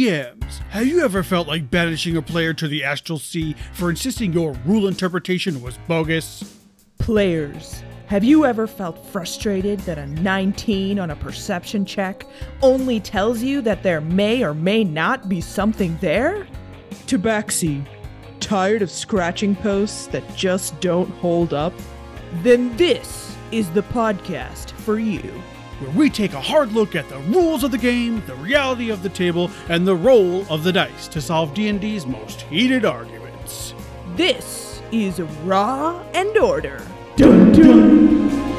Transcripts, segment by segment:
DMs, have you ever felt like banishing a player to the astral sea for insisting your rule interpretation was bogus? Players, have you ever felt frustrated that a 19 on a perception check only tells you that there may or may not be something there? Tabaxi, tired of scratching posts that just don't hold up? Then this is the podcast for you. Where we take a hard look at the rules of the game, the reality of the table, and the role of the dice to solve D&D's most heated arguments. This is Raw and Order. Dun dun!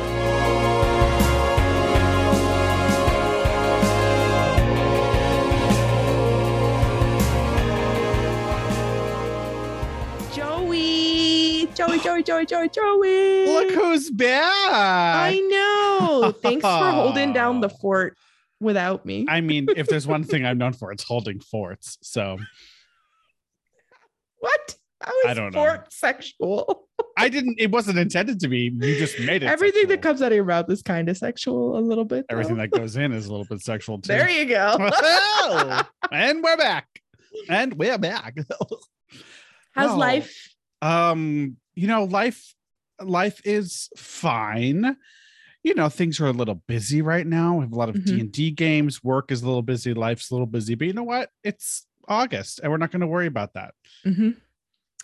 Joey! Joey, Joey, Joey, Joey! Look who's back. I know. Thanks for holding down the fort without me. I mean, if there's one thing I'm known for, it's holding forts. So what? I don't know. fort sexual? I didn't, it wasn't intended to be. You just made it. Everything that comes out of your mouth is kind of sexual a little bit. though. everything that goes in is a little bit sexual too. There you go. And we're back. And we're back. How's life? Um, you know, life life is fine. You know, things are a little busy right now. We have a lot of Mhm. D&D games. Work is a little busy, life's a little busy. But you know what? It's August and we're not going to worry about that. Mhm.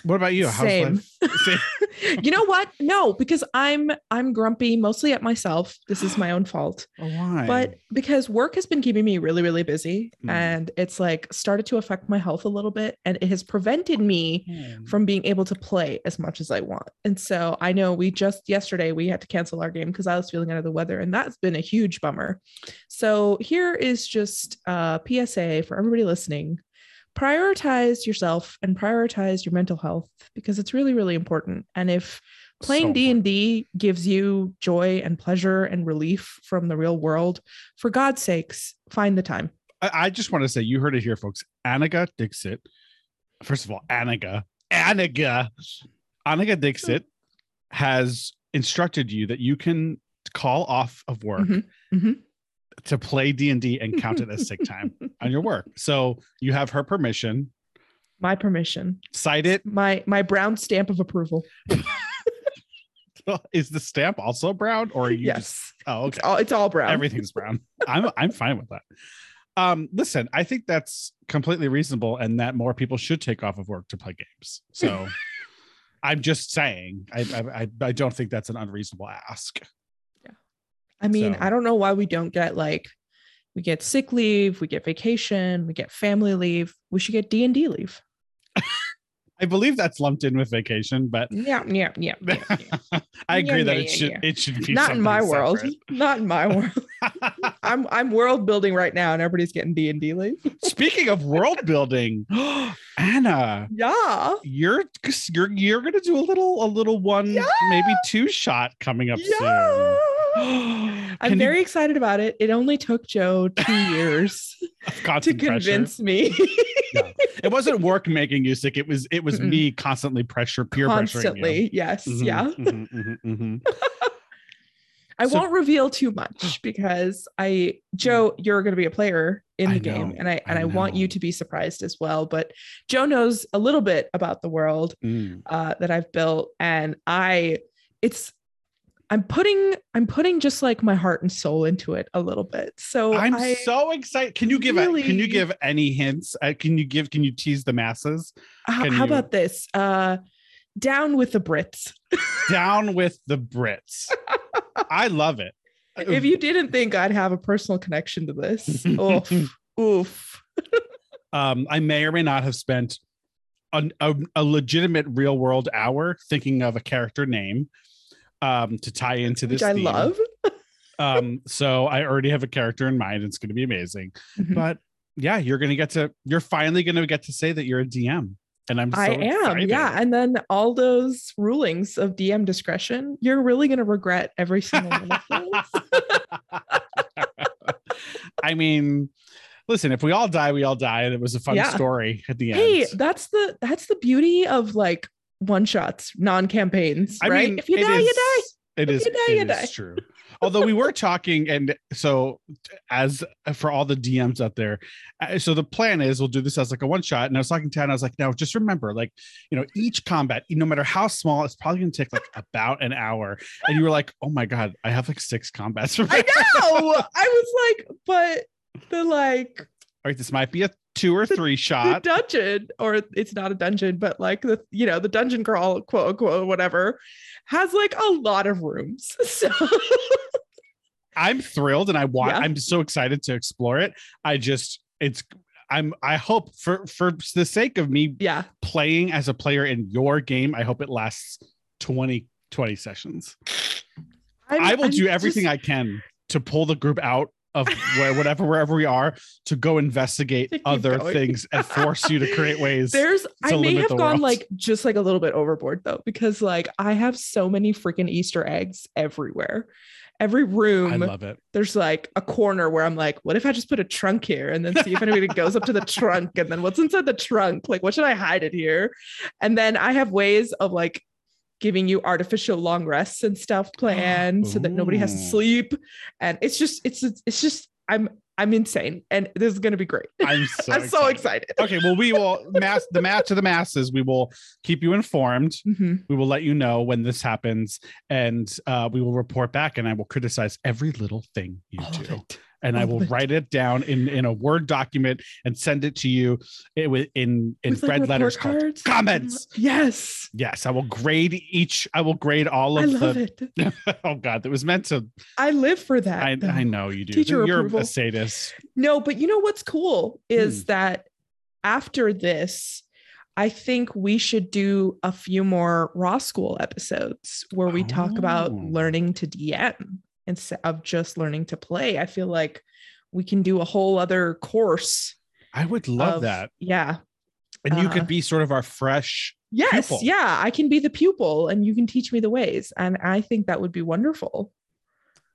What about you? Same. life? Same. you know what? No, because I'm I'm grumpy mostly at myself. This is my own fault. Oh, why? But because work has been keeping me really, really busy Hmm. and it's like started to affect my health a little bit and it has prevented me Hmm. from being able to play as much as I want. And so I know we just yesterday we had to cancel our game because I was feeling under the weather and that's been a huge bummer. So here is just a PSA for everybody listening. Prioritize yourself and prioritize your mental health because it's really really important. And if playing So D&D gives you joy and pleasure and relief from the real world, for God's sakes, find the time. I, I just want to say you heard it here, folks. Anaga Dixit. First of all, Anaga. Anaga. Anaga Dixit has instructed you that you can call off of work Mhm, mhm. To play D&D and count it as sick time on your work. So you have her permission. My permission. Cite it. My my brown stamp of approval. Is the stamp also brown or are you yes. just oh okay. It's all it's all brown. everything's brown. I'm I'm fine with that. Um, listen, I think that's completely reasonable, and that more people should take off of work to play games. So, I'm just saying, I I I don't think that's an unreasonable ask. I mean, So- I don't know why we don't get like we get sick leave, we get vacation, we get family leave. We should get D and D leave. I believe that's lumped in with vacation, but Yeah, yeah, yeah. yeah, yeah. I agree Yeah, that it should it should be Not in my something world. Not in my world. I'm I'm world building right now, and everybody's getting D and D leave. Speaking of world building, Anna, Yeah. you're you're you're gonna do a little a little one maybe two shot coming up Yeah. soon. I'm Can you- very excited about it. It only took Joe two years to constant pressure. convince me. it wasn't work making you sick. It was it was Mm-mm. me constantly pressure peer pressuring you. Constantly. Yes. Mhm, Yeah. mhm, mhm, mhm. I So- won't reveal too much because I Joe, you're going to be a player in I the game know, and I I and I, want you to be surprised as well, but Joe knows a little bit about the world Mm. uh that I've built and I it's I'm putting I'm putting just like my heart and soul into it a little bit. So I'm I, so excited. Can you give a, can you give any hints? Uh, can you give can you tease the masses? can how you- about this? Uh down with the Brits. Down with the Brits. I love it. if you didn't think I'd have a personal connection to this, oof, oof. um, I may or may not have spent an, a, a legitimate real world hour thinking of a character name um, to tie into this. Which I theme. love. Um, so I already have a character in mind. It's going to be amazing. Mhm. But yeah, you're going to get to. You're finally going to get to say that you're a DM, and I'm. So I am, excited. yeah. And then all those rulings of DM discretion, you're really going to regret every single one of those. I mean, listen. If we all die, we all die, and it was a fun Yeah. story at the end. hey, that's the that's the beauty of like one shots, non campaigns, right? mean, if you die, you die. It If is. you die, you it is die. true. Although we were talking, and so as for all the DMs out there, uh, so the plan is we'll do this as like a one shot. And I was talking to Anna, I was like, now just remember, like, you know, each combat, no matter how small, it's probably going to take like about an hour. And you were like, oh my god, I have like six combats. I know. I was like, but the like All right, this might be a two or three the shot. dungeon, or it's not a dungeon, but like the you know the dungeon crawl, quote unquote, whatever, has like a lot of rooms. So I'm thrilled and I want Yeah. I'm so excited to explore it. I just it's I'm I hope for for the sake of me yeah, playing as a player in your game, I hope it lasts 20 20 sessions. I'm- I will I'm do everything just- I can to pull the group out of where whatever wherever we are to go investigate To other going. things and force you to create ways. There's I may have gone world. like just like a little bit overboard though, because like I have so many freaking Easter eggs everywhere. Every room, I love it. there's like a corner where I'm like, what if I just put a trunk here and then see if anybody goes up to the trunk and then what's inside the trunk? Like, what should I hide it here? And then I have ways of like giving you artificial long rests and stuff planned so that nobody has to sleep. And it's just, it's, it's just, I'm, I'm insane. And this is going to be great. I'm so, I'm so excited. Okay, well, we will mass the mass to the masses. We will keep you informed. Mhm. We will let you know when this happens, and uh, we will report back. And I will criticize every little thing you All do. And I will write it down in in a word document and send it to you in in, in With, like, red letters called cards. comments. Yes. Yes, I will grade each. I will grade all of I love the. it. oh God, that was meant to. I live for that. I. I know you do. Teacher You're approval. a sadist. No, but you know what's cool is Hmm. that after this, I think we should do a few more Raw School episodes where we talk about Oh. learning to DM instead of just learning to play. I feel like we can do a whole other course. I would love of- that, Yeah. and you Uh, could be sort of our fresh. Yes. Pupil. Yeah. I can be the pupil and you can teach me the ways. And I think that would be wonderful.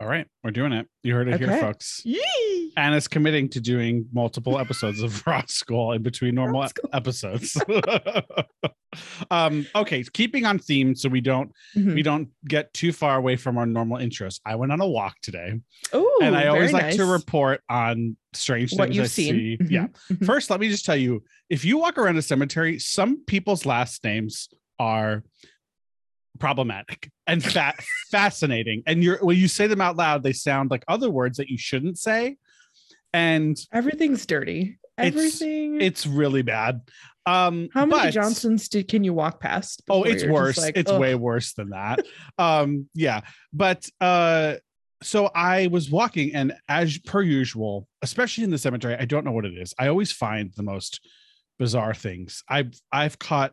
All right, we're doing it. You heard it here, folks. Yee. Anna's committing to doing multiple episodes of Raw School in between normal episodes. um, okay, keeping on theme so we don't Mhm. we don't get too far away from our normal intros. I went on a walk today, Ooh, and I always like to report on strange things what you've I seen. see. Mhm. Yeah. Mhm. First, let me just tell you: if you walk around a cemetery, some people's last names are problematic and fa- fascinating. And you're when you say them out loud, they sound like other words that you shouldn't say, and Everything's dirty. It's- Everything. it's really bad. Um, How many but- Johnsons did, can you walk past? Oh, it's worse. like, it's way worse than that. um, yeah, but uh, so I was walking, and as per usual, especially in the cemetery, I don't know what it is. I always find the most bizarre things. I've I've caught.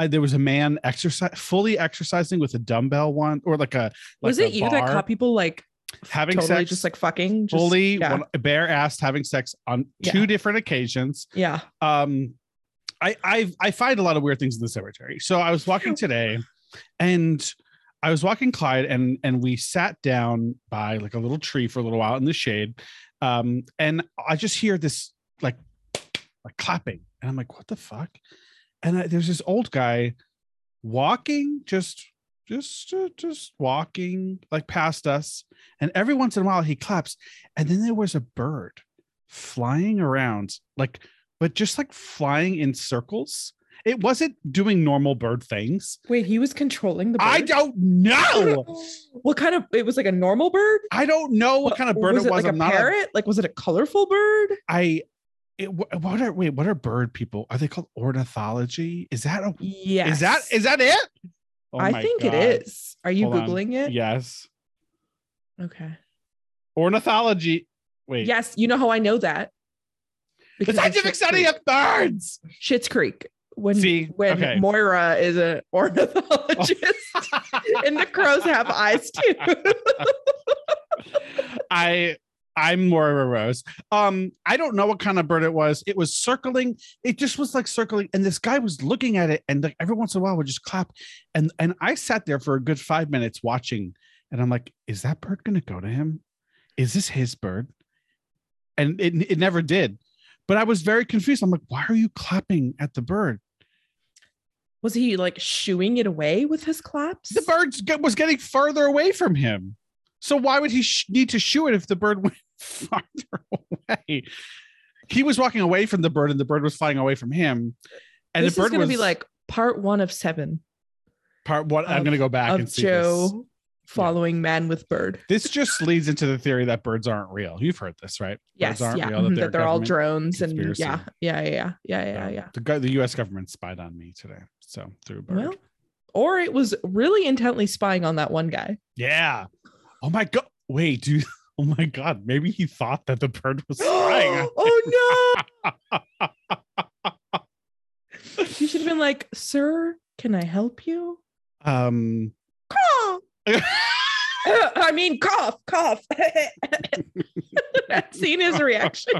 I, there was a man exercise fully exercising with a dumbbell one or like a like Was a it you that caught people like having totally sex just like fucking? Just, fully yeah. one, bare assed having sex on Yeah. two different occasions yeah. um I I I find a lot of weird things in the cemetery. So I was walking today and I was walking Clyde and and we sat down by like a little tree for a little while in the shade. Um and I just hear this like like clapping and I'm like what the fuck? And I, there's this old guy walking just just uh, just walking like past us and every once in a while he claps and then there was a bird flying around like but just like flying in circles. It wasn't doing normal bird things. Wait, he was controlling the bird. I don't know. What kind of? It was like a normal bird. I don't know what kind of bird was it was. Like I'm a not. A, parrot? like was it a colorful bird? I. It, what are wait? What are bird people? Are they called ornithology? Is that a? Yes. Is that is that it? Oh I think God. it is. Are you Hold on. googling it? Yes, Okay. ornithology. Wait, Yes. You know how I know that? the Because of scientific study of birds. Schitt's Creek. When See, when okay. Moira is an ornithologist, and the crows have eyes too. I I'm Moira Rose. Um, I don't know what kind of bird it was. It was circling. It just was like circling, and this guy was looking at it, and like every once in a while would just clap. And and I sat there for a good five minutes watching, and I'm like, is that bird gonna go to him? Is this his bird? And it it never did. But I was very confused. I'm like, why are you clapping at the bird? Was he like shooing it away with his claps? The bird was getting further away from him. So why would he sh- need to shoot it if the bird went farther away? He was walking away from the bird, and the bird was flying away from him. And this the bird is going to be like part one of seven part. What I'm going to go back of and see Joe this. following man with bird. This just leads into the theory that birds aren't real. You've heard this, right? Yes, birds aren't yeah, real, mhm, that they're, all drones, and yeah, yeah, yeah, yeah, yeah, yeah, yeah. The the U.S. government spied on me today, so through a bird. Well, or it was really intently spying on that one guy. yeah. Oh my god! Wait, dude. Oh my god! Maybe he thought that the bird was flying. oh no! You should have been like, "Sir, can I help you?" um. I mean, cough, cough. I've seen his reaction.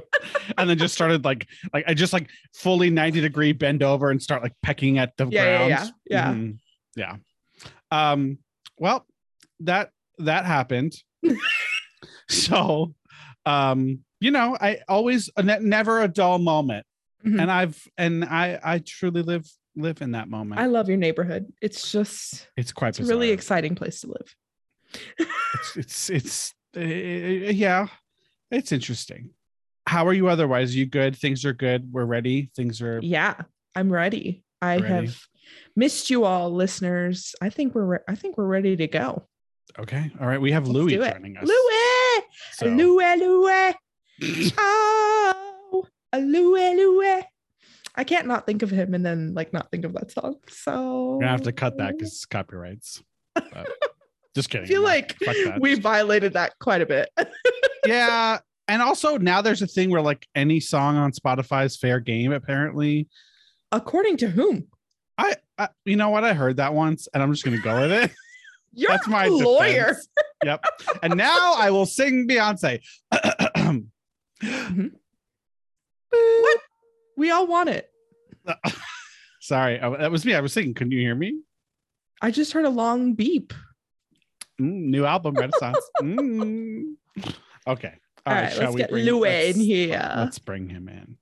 and then just started like like I just like fully 90 degree bend over and start like pecking at the Yeah, yeah, ground. yeah, yeah. Mhm. yeah. Um well that that happened. so um you know, I always ne- never a dull moment. Mhm. And I've and I I truly live live in that moment. I love your neighborhood. It's just it's quite it's a really exciting place to live. it's it's, it's uh, yeah it's interesting how are you otherwise Are you good things are good we're ready things are Yeah, I'm ready. I Ready. have missed you all, listeners. I think we're re- I think we're ready to go. okay all right we have Let's louis joining us Louis, so- Louis, Louis. Oh, Louis, Louis. I can't not think of him and then like not think of that song. So we're gonna have to cut that because it's copyrights But just kidding I feel like we violated that quite a bit. yeah and also now there's a thing where like any song on spotify is fair game apparently According to whom? I, I you know what i heard that once and i'm just gonna go with it You're that's my a lawyer. defense. yep and now i will sing beyonce What? We all want it. sorry that was me i was singing couldn't you hear me I just heard a long beep. Mm, new album renaissance Mm. okay All right, shall let's we get Louis in here. let's bring him in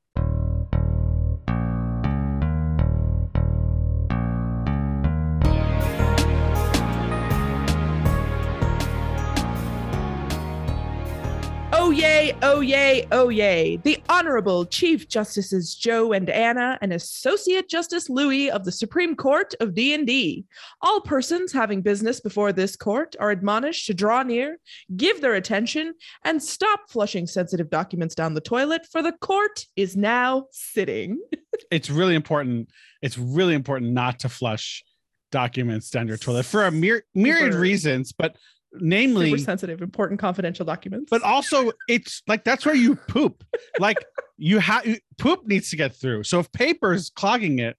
yay, oh yay, oh yay. The Honorable Chief Justices Joe and Anna and Associate Justice Louis of the Supreme Court of D&D. All persons having business before this court are admonished to draw near, give their attention, and stop flushing sensitive documents down the toilet for the court is now sitting. it's really important it's really important not to flush documents down your toilet for a myr- myriad Super- reasons but namely Super sensitive, important confidential documents. but also it's like that's where you poop like you have poop needs to get through so if paper's clogging it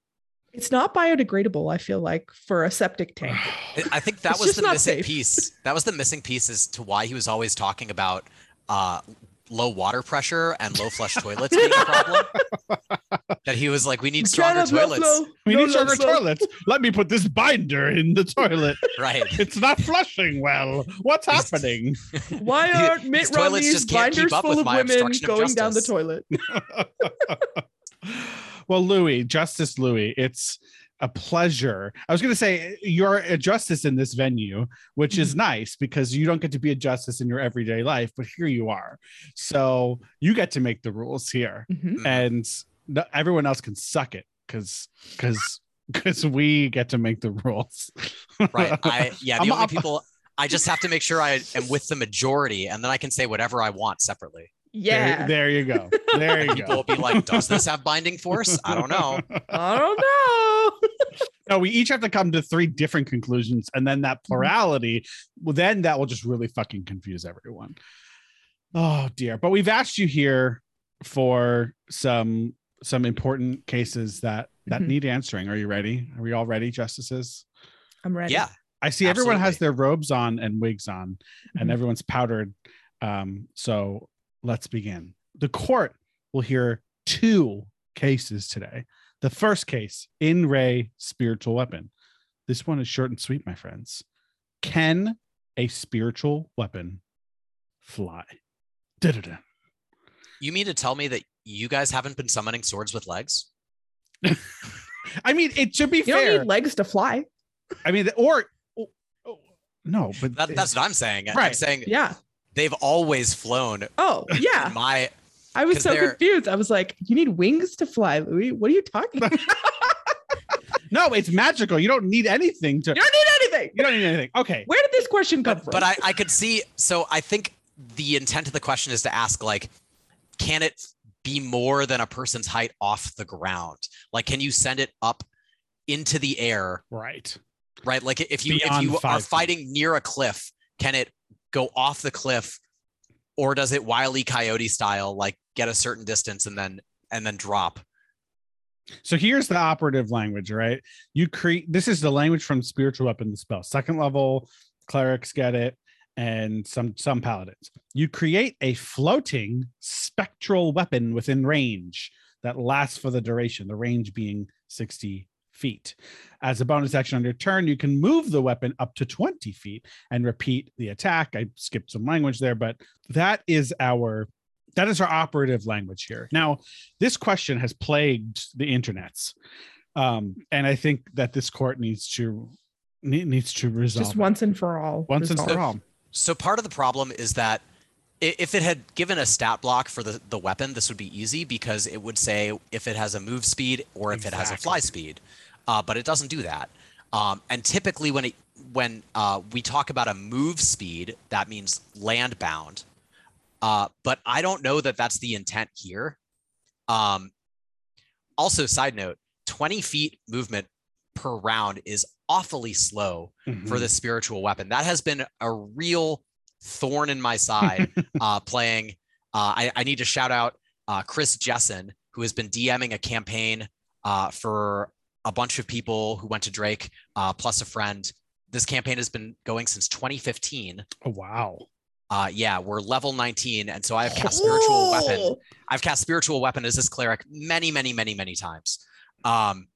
it's not biodegradable, I feel like, for a septic tank. I- I think that It's was the missing safe. piece. That was the missing piece as to why he was always talking about uh, low water pressure and low flush toilets being a problem. that he was like, we need stronger Cannot toilets. flow, we no need stronger blood flow. toilets let me put this binder in the toilet Right. it's not flushing well what's He's- happening Why aren't Mitt these toilets Romney's just can't keep binders up full with of my women obstruction of going down the toilet? well louis justice louis it's a pleasure i was going to say you're a justice in this venue which is nice because you don't get to be a justice in your everyday life but here you are so you get to make the rules here Mhm. Mhm. and no, everyone else can suck it because because because we get to make the rules Right. I yeah, the I'm- only I'm- people I just have to make sure I am with the majority and then I can say whatever I want separately. Yeah. there, there you go there you go. People will be like, does this have binding force? I don't know. I don't know. no we each have to come to three different conclusions and then that plurality well then that will just really fucking confuse everyone oh dear but we've asked you here for some some important cases that that Mhm. need answering are you ready are we all ready justices I'm ready. Yeah. i see everyone has their robes on and wigs on and Mhm. everyone's powdered um so let's begin the court will hear two cases today the first case in re spiritual weapon this one is short and sweet my friends can a spiritual weapon fly Da-da-da. You mean to tell me that you guys haven't been summoning swords with legs? i mean it should be You don't fair need legs to fly. i mean or oh, no, but That, that's what I'm saying. I'm Right. saying Yeah. They've always flown. Oh, yeah. My I was so they're- confused. I was like, "You need wings to fly, Louis. What are you talking about? no, it's magical. You don't need anything to. you don't need anything." You don't need anything. Okay. Where did this question come but, from? but I, I could see so I think the intent of the question is to ask like can it be more than a person's height off the ground like can you send it up into the air Right. right like if you if you are five feet. fighting near a cliff can it go off the cliff or does it wily coyote style like get a certain distance and then and then drop So here's the operative language, right? You create this is the language from spiritual weapon the spell. Second level clerics get it, and some some paladins. You create a floating spectral weapon within range that lasts for the duration, the range being 60 feet. As a bonus action on your turn, you can move the weapon up to 20 feet and repeat the attack. I skipped some language there, but that is our that is our operative language here. Now, this question has plagued the internets um and i think that this court needs to needs to resolve just it. once and for all. once and for all so part of the problem is that if it had given a stat block for the, the weapon this would be easy because it would say if it has a move speed or if it has a fly speed uh, but it doesn't do that um, and typically when it when uh, we talk about a move speed that means land bound uh, but i don't know that that's the intent here um, also side note 20 feet movement per round is awfully slow Mm-hmm. for the spiritual weapon. That has been a real thorn in my side uh, playing. Uh, I, I need to shout out uh, Chris Jessen, who has been DMing a campaign uh, for a bunch of people who went to Drake, uh, plus a friend. This campaign has been going since 2015. oh wow Uh, yeah, we're level 19, and so I have cast spiritual weapon. I've cast spiritual weapon as this cleric many, many, many, many times. Um,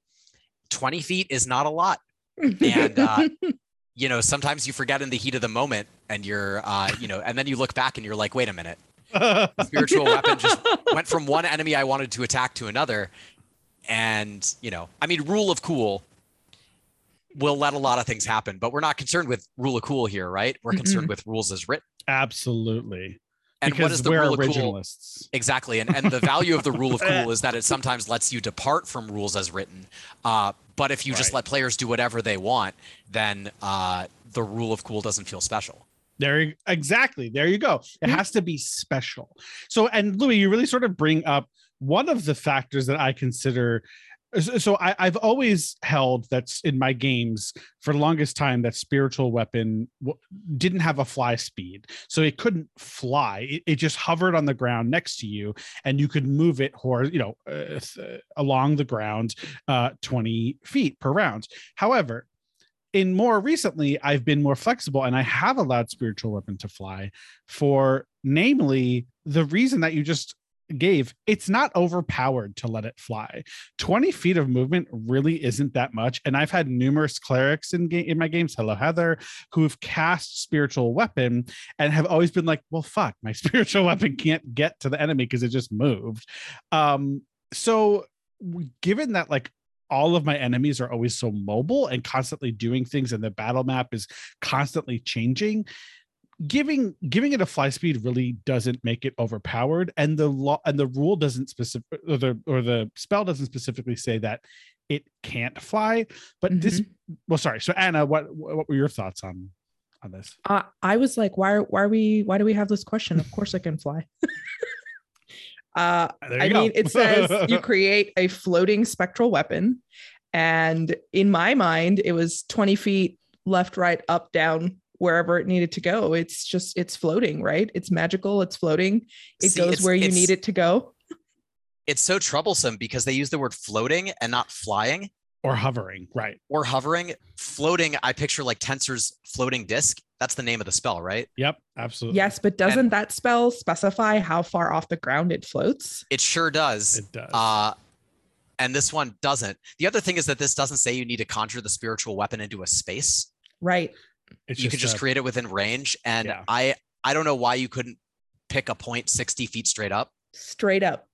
20 feet is not a lot and uh, you know sometimes you forget in the heat of the moment and you're uh, you know and then you look back and you're like wait a minute spiritual weapon just went from one enemy i wanted to attack to another and you know i mean rule of cool will let a lot of things happen but we're not concerned with rule of cool here right? We're concerned with rules as written. Absolutely. And because what is the we're rule of cool? originalists. Exactly. And, and the value of the rule of cool is that it sometimes lets you depart from rules as written. Uh, but if you just let players do whatever they want, then uh, the rule of cool doesn't feel special. there you, exactly. There you go. It Mhm. has to be special. So and louis you really sort of bring up one of the factors that i consider so I, i've always held that's in my games for the longest time that spiritual weapon w- didn't have a fly speed. So it couldn't fly. It, it just hovered on the ground next to you and you could move it hor- you know uh, th- along the ground uh 20 feet per round. However in more recently i've been more flexible and i have allowed spiritual weapon to fly for namely the reason that you just gave it's not overpowered to let it fly. 20 feet of movement really isn't that much and i've had numerous clerics in game in my games hello heather who've cast spiritual weapon and have always been like well fuck my spiritual weapon can't get to the enemy because it just moved. Um so given that like all of my enemies are always so mobile and constantly doing things and the battle map is constantly changing giving giving it a fly speed really doesn't make it overpowered and the law and the rule doesn't specific or the or the spell doesn't specifically say that it can't fly but this well sorry so anna what what were your thoughts on on this Uh, I was like, why? Why are we? Why do we have this question? Of course, I can fly. uh, I go. mean, it says you create a floating spectral weapon, and in my mind, it was twenty feet left, right, up, down, wherever it needed to go. It's just it's floating, right? It's magical. It's floating. It See, goes where you need it to go. It's so troublesome because they use the word floating and not flying or hovering right or hovering. Floating, I picture like Tenser's floating disc. That's the name of the spell, right? yep absolutely Yes, but doesn't that spell specify how far off the ground it floats? It sure does. it does Uh, and this one doesn't. The other thing is that this doesn't say you need to conjure the spiritual weapon into a space. Right. It's you could just a- create it within range. And Yeah. I I don't know why you couldn't pick a point 60 feet straight up. Straight up.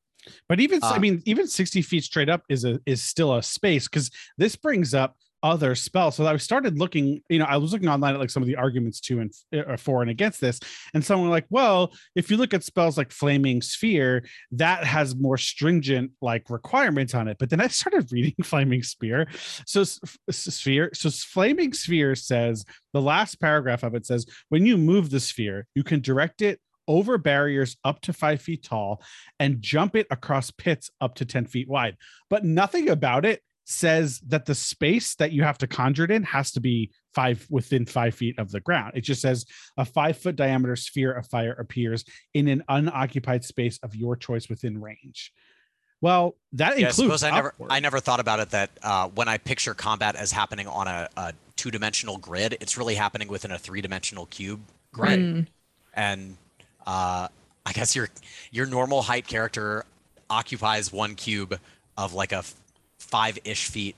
But even I Uh, mean, even 60 feet straight up is a is still a space because this brings up other spells. So I started looking, you know, I was looking online at like some of the arguments to and uh, for and against this. And someone like, well, if you look at spells like Flaming Sphere, that has more stringent like requirements on it. But then I started reading Flaming Sphere. So Sphere, so Flaming Sphere says the last paragraph of it says when you move the sphere, you can direct it over barriers up to five feet tall and jump it across pits up to 10 feet wide. But nothing about it says that the space that you have to conjure it in has to be five within five feet of the ground. It just says a five foot diameter sphere of fire appears in an unoccupied space of your choice within range. Well, that Yeah, I includes suppose I never upward. I never thought about it that uh, when I picture combat as happening on a, a two dimensional grid, it's really happening within a three dimensional cube grid. Mm, And uh, I guess your your normal height character occupies one cube of like a five ish feet.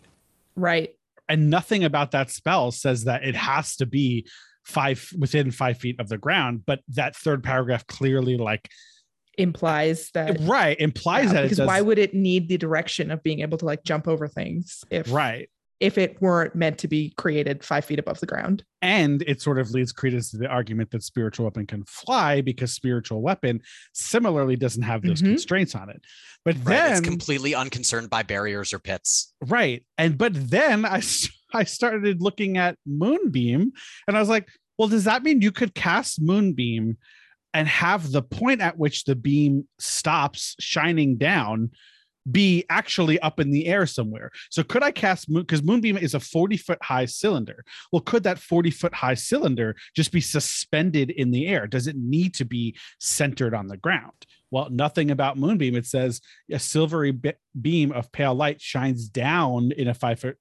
right. and nothing about that spell says that it has to be five within five feet of the ground but that third paragraph clearly like Implies that. right implies yeah, that it because does why would it need the direction of being able to like jump over things if right if it weren't meant to be created five feet above the ground? and it sort of leads credence to the argument that spiritual weapon can fly because spiritual weapon similarly doesn't have those Mhm. constraints on it but Right? then it's completely unconcerned by barriers or pits. right and but then I I started looking at moonbeam and i was like well does that mean you could cast moonbeam and have the point at which the beam stops shining down be actually up in the air somewhere. So could i cast moon because moonbeam is a 40 foot high cylinder. Well could that 40 foot high cylinder just be suspended in the air? Does it need to be centered on the ground? Well nothing about moonbeam. It says a silvery be- beam of pale light shines down in a five foot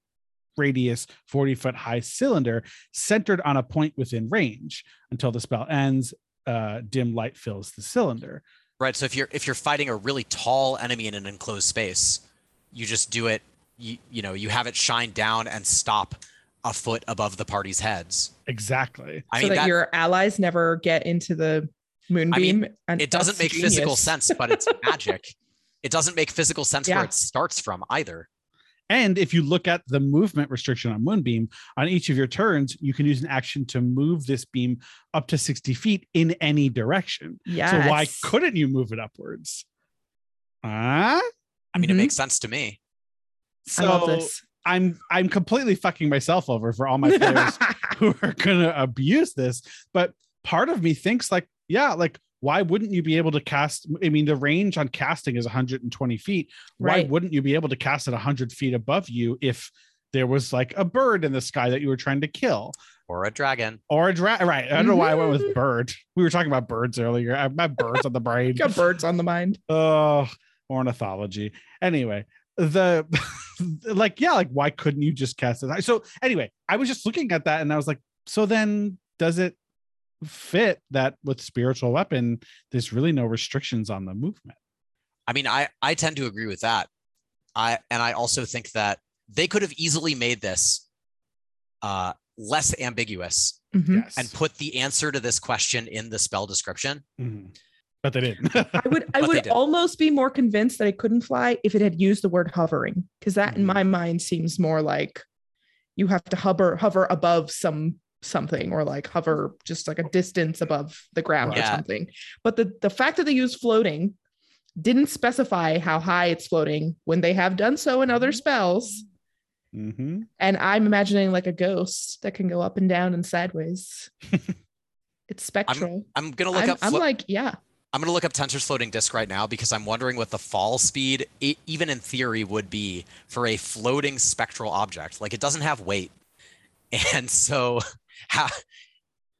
radius 40 foot high cylinder centered on a point within range until the spell ends uh, dim light fills the cylinder Right. So if you're if you're fighting a really tall enemy in an enclosed space, you just do it. You you know you have it shine down and stop a foot above the party's heads. exactly I so mean that, that, your allies never get into the moonbeam. and it doesn't that's make physical sense, but it's magic. It doesn't make physical sense Yeah. where it starts from either. And if you look at the movement restriction on moonbeam on each of your turns you can use an action to move this beam up to 60 feet in any direction Yes. so why couldn't you move it upwards ah I mean, it Mhm. makes sense to me. so I love this. I'm I'm completely fucking myself over for all my players who are gonna abuse this. But part of me thinks like, yeah, like why wouldn't you be able to cast? I mean, the range on casting is 120 feet. Why Right. wouldn't you be able to cast it 100 feet above you if there was like a bird in the sky that you were trying to kill Or a dragon. or a dragon? Right. I don't know why I went with bird. We were talking about birds earlier. I have birds on the brain. Got birds on the mind. Oh, ornithology. Anyway, the like, yeah, like why couldn't you just cast it? So anyway, I was just looking at that and I was like, so then does it fit that with spiritual weapon, there's really no restrictions on the movement? I mean, I I tend to agree with that. I and I also think that they could have easily made this uh, less ambiguous Mhm. Yes. and put the answer to this question in the spell description. Mhm. But they didn't. I would I But would almost be more convinced that it couldn't fly if it had used the word hovering, because that in Mhm. my mind seems more like you have to hover hover above some something or like hover just like a distance above the ground or something. But the the fact that they use floating didn't specify how high it's floating when they have done so in other spells. hmm And I'm imagining like a ghost that can go up and down and sideways. it's spectral. I'm gonna look I'm, up. I'm like, yeah. I'm gonna look up Tenser's floating disk right now because I'm wondering what the fall speed, e- even in theory, would be for a floating spectral object. Like it doesn't have weight, and so how?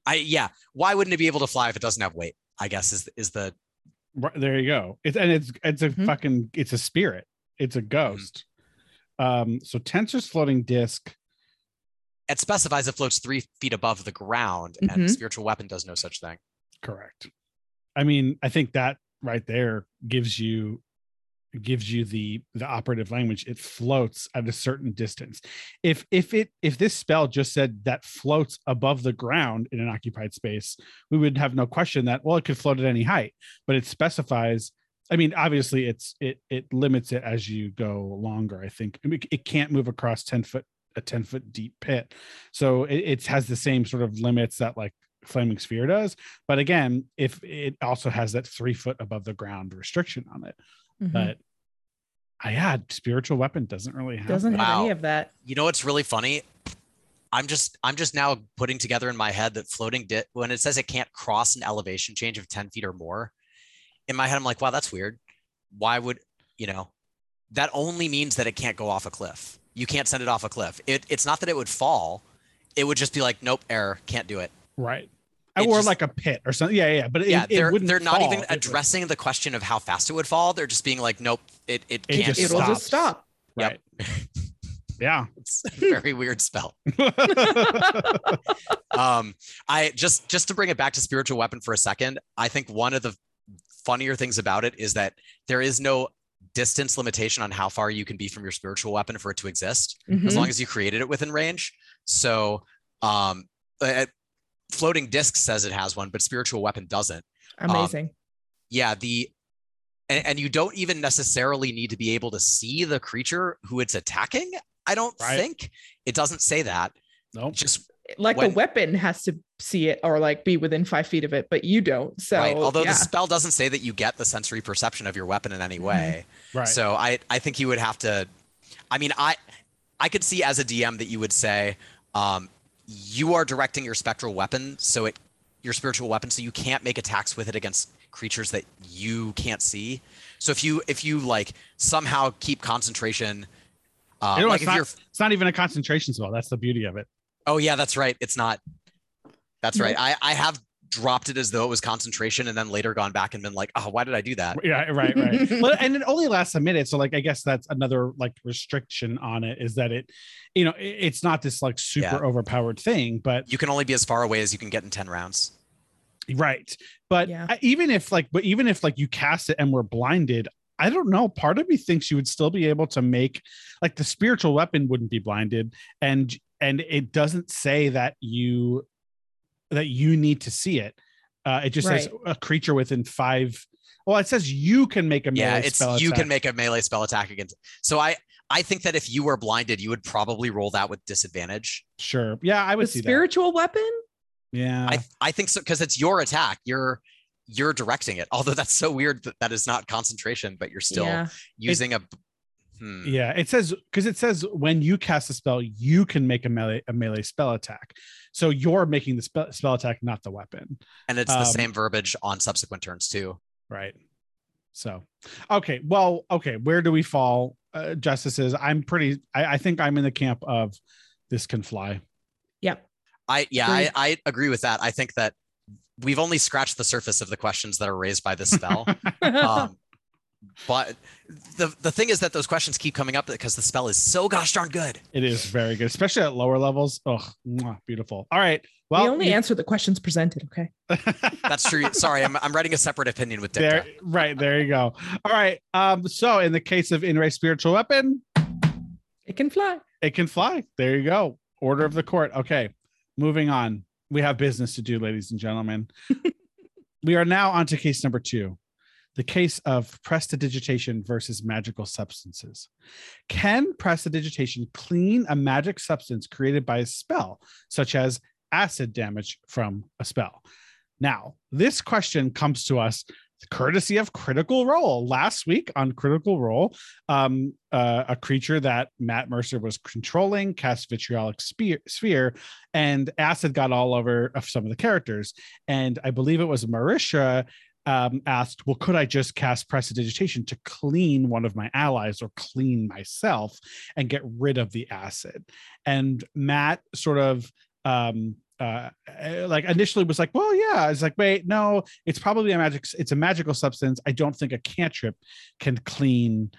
I yeah. Why wouldn't it be able to fly if it doesn't have weight? I guess is is the Right, there you go. It's and it's it's a Mhm. fucking it's a spirit. It's a ghost. Um, so Tenser's floating disc it specifies it floats three feet above the ground, and Mhm. spiritual weapon does no such thing. Correct. I mean, I think that right there gives you gives you the the operative language. It floats at a certain distance. If if it if this spell just said that floats above the ground in an occupied space, we would have no question that well, it could float at any height. But it specifies. I mean, obviously, it's it it limits it as you go longer. I think I mean, it can't move across ten foot a 10 foot deep pit. So it, it has the same sort of limits that like Flaming Sphere does. But again, if it also has that three foot above the ground restriction on it. Mhm. But Uh, I had spiritual weapon doesn't really have doesn't that. have any of that. You know what's really funny? I'm just I'm just now putting together in my head that floating di- when it says it can't cross an elevation change of 10 feet or more. In my head, I'm like, wow, that's weird. Why would you know? That only means that it can't go off a cliff. You can't send it off a cliff. It, it's not that it would fall. It would just be like, nope, error, can't do it. right. It or just- like a pit or something. Yeah, yeah. But it, yeah, they're wouldn't they're not fall even addressing the question of how fast it would fall. They're just being like, nope, it it It can't. just It'll it. stops. just stop. Yep. Right. yeah. It's a very weird spell. um i just just to bring it back to spiritual weapon for a second i think one of the funnier things about it is that there is no distance limitation on how far you can be from your spiritual weapon for it to exist Mhm. as long as you created it within range so um floating disc says it has one but spiritual weapon doesn't Amazing. yeah the and, and you don't even necessarily need to be able to see the creature who it's attacking i don't Right. think it doesn't say that nope. just like when- the weapon has to see it or like be within five feet of it, but you don't. So right. Although yeah. the spell doesn't say that you get the sensory perception of your weapon in any way. Right. So I, I think you would have to. I mean, I, I could see as a DM that you would say, um, you are directing your spectral weapon, so it, your spiritual weapon, so you can't make attacks with it against creatures that you can't see. So if you, if you like somehow keep concentration, uh, You know, like it's, if not, you're, it's not even a concentration spell. That's the beauty of it. oh yeah, that's right. It's not. That's right. I, I have dropped it as though it was concentration, and then later gone back and been like, oh, why did I do that? Yeah, right, right. well, and it only lasts a minute, so like I guess that's another like restriction on it is that it, you know, it- it's not this like super Yeah. overpowered thing, but you can only be as far away as you can get in 10 rounds right. But Yeah. I- even if like, but even if like you cast it and we're blinded, I don't know. Part of me thinks you would still be able to make like the spiritual weapon wouldn't be blinded, and and it doesn't say that you that you need to see it. Uh, it just says a creature within five. Well, it says you can make a melee yeah it's spell you attack. can make a melee spell attack against so i i think that if you were blinded you would probably roll that with disadvantage Sure. Yeah, I the would see spiritual weapon. Yeah. i i think so because it's your attack you're you're directing it although that's so weird that that is not concentration but you're still yeah. using a hmm. yeah. It says because it says when you cast a spell, you can make a melee a melee spell attack. So you're making the spell, spell attack, not the weapon. and it's the Um, same verbiage on subsequent turns too Right. So okay. Well, okay. Where do we fall? Uh, justices. I'm pretty I, I think I'm in the camp of this can fly. Yep. i yeah I, I agree with that i think that we've only scratched the surface of the questions that are raised by this spell um, but the the thing is that those questions keep coming up because the spell is so gosh darn good. It is very good, especially at lower levels. Oh, beautiful. All right. Well, we only you- answer the questions presented. Okay. That's true. Sorry, I'm, I'm writing a separate opinion with there, right there you go. All right. Um. So in the case of in-re spiritual weapon, It can fly. it can fly. There you go. Order of the court. Okay. Moving on. We have business to do, ladies and gentlemen. we are now on to case number two. The case of prestidigitation versus magical substances. Can prestidigitation clean a magic substance created by a spell, such as acid damage from a spell? Now, this question comes to us courtesy of Critical Role. Last week on Critical Role, um, uh, a creature that Matt Mercer was controlling cast vitriolic sphere, and acid got all over of some of the characters. And I believe it was Marisha um, asked, "Well, could I just cast prestidigitation to clean one of my allies or clean myself and get rid of the acid?" And Matt sort of um uh like initially was like well yeah. It's like wait no it's probably a magic it's a magical substance. I don't think a cantrip can clean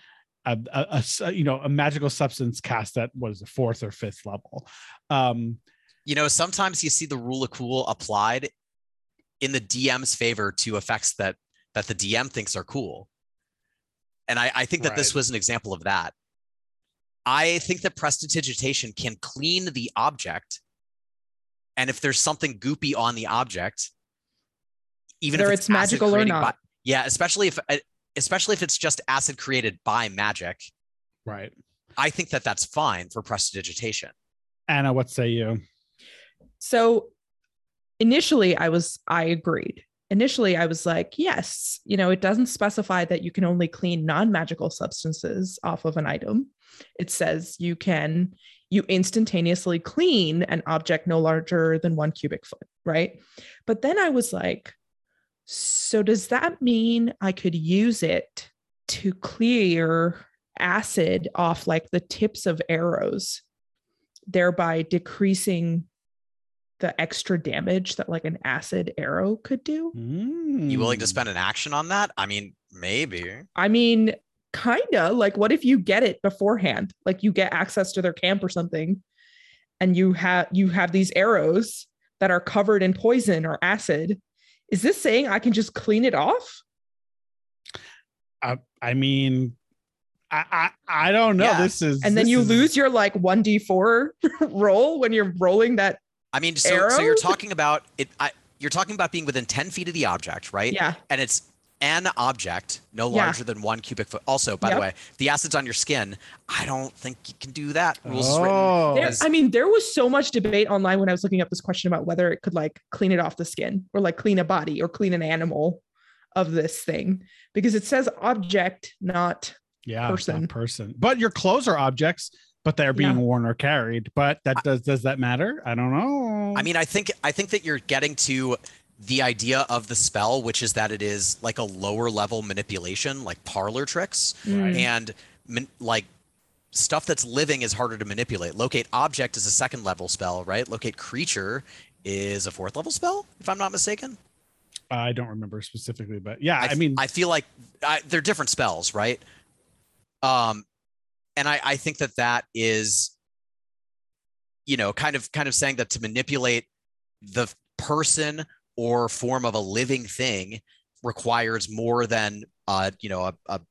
a you know a magical substance cast at what is the fourth or fifth level. Um You know, sometimes you see the rule of cool applied in the DM's favor to effects that that the DM thinks are cool. And I, I think that this was an example of that. I think that prestidigitation can clean the object. And if there's something goopy on the object, even Whether if it's acid magical or created not. by- yeah, especially if uh, especially if it's just acid created by magic, right I think that that's fine for prestidigitation. Anna, what say you? So initially I was I agreed. Initially I was like, yes, you know, it doesn't specify that you can only clean non-magical substances off of an item. It says you can you instantaneously clean an object no larger than 1 cubic foot, right? But then I was like, so does that mean I could use it to clear acid off like the tips of arrows, thereby decreasing the extra damage that like an acid arrow could do? You willing to Mm. spend an action on that? I mean, maybe. I mean, kinda like what if you get it beforehand? Like you get access to their camp or something and you have you have these arrows that are covered in poison or acid. Is this saying I can just clean it off? I, I mean, I, I I don't know. Yeah. This is And then you is- lose your like 1d4 roll when you're rolling that I mean, so, so you're talking about it. I, you're talking about being within 10 feet of the object, right? yeah. And it's an object no Yeah. larger than one cubic foot. Also, by Yep. the way, the acid's on your skin. I don't think you can do that. Rules is written. Oh, There, I mean, there was so much debate online when I was looking up this question about whether it could like clean it off the skin or like clean a body or clean an animal of this thing because it says object, not yeah, it's not person. person. But your clothes are objects, but they're being Yeah. worn or carried. But that does does that matter? I don't know. I mean, I think I think that you're getting to the idea of the spell, which is that it is like a lower level manipulation, like parlor tricks, Mm. and man, like stuff that's living is harder to manipulate. Locate object is a second level spell, right? Locate creature is a fourth level spell, if I'm not mistaken. I don't remember specifically, but yeah, I mean, I feel like I, they're different spells, right? Um, and I, I think that that is, you know, kind of kind of saying that to manipulate the person or form of a living thing requires more than uh, you know, a, a,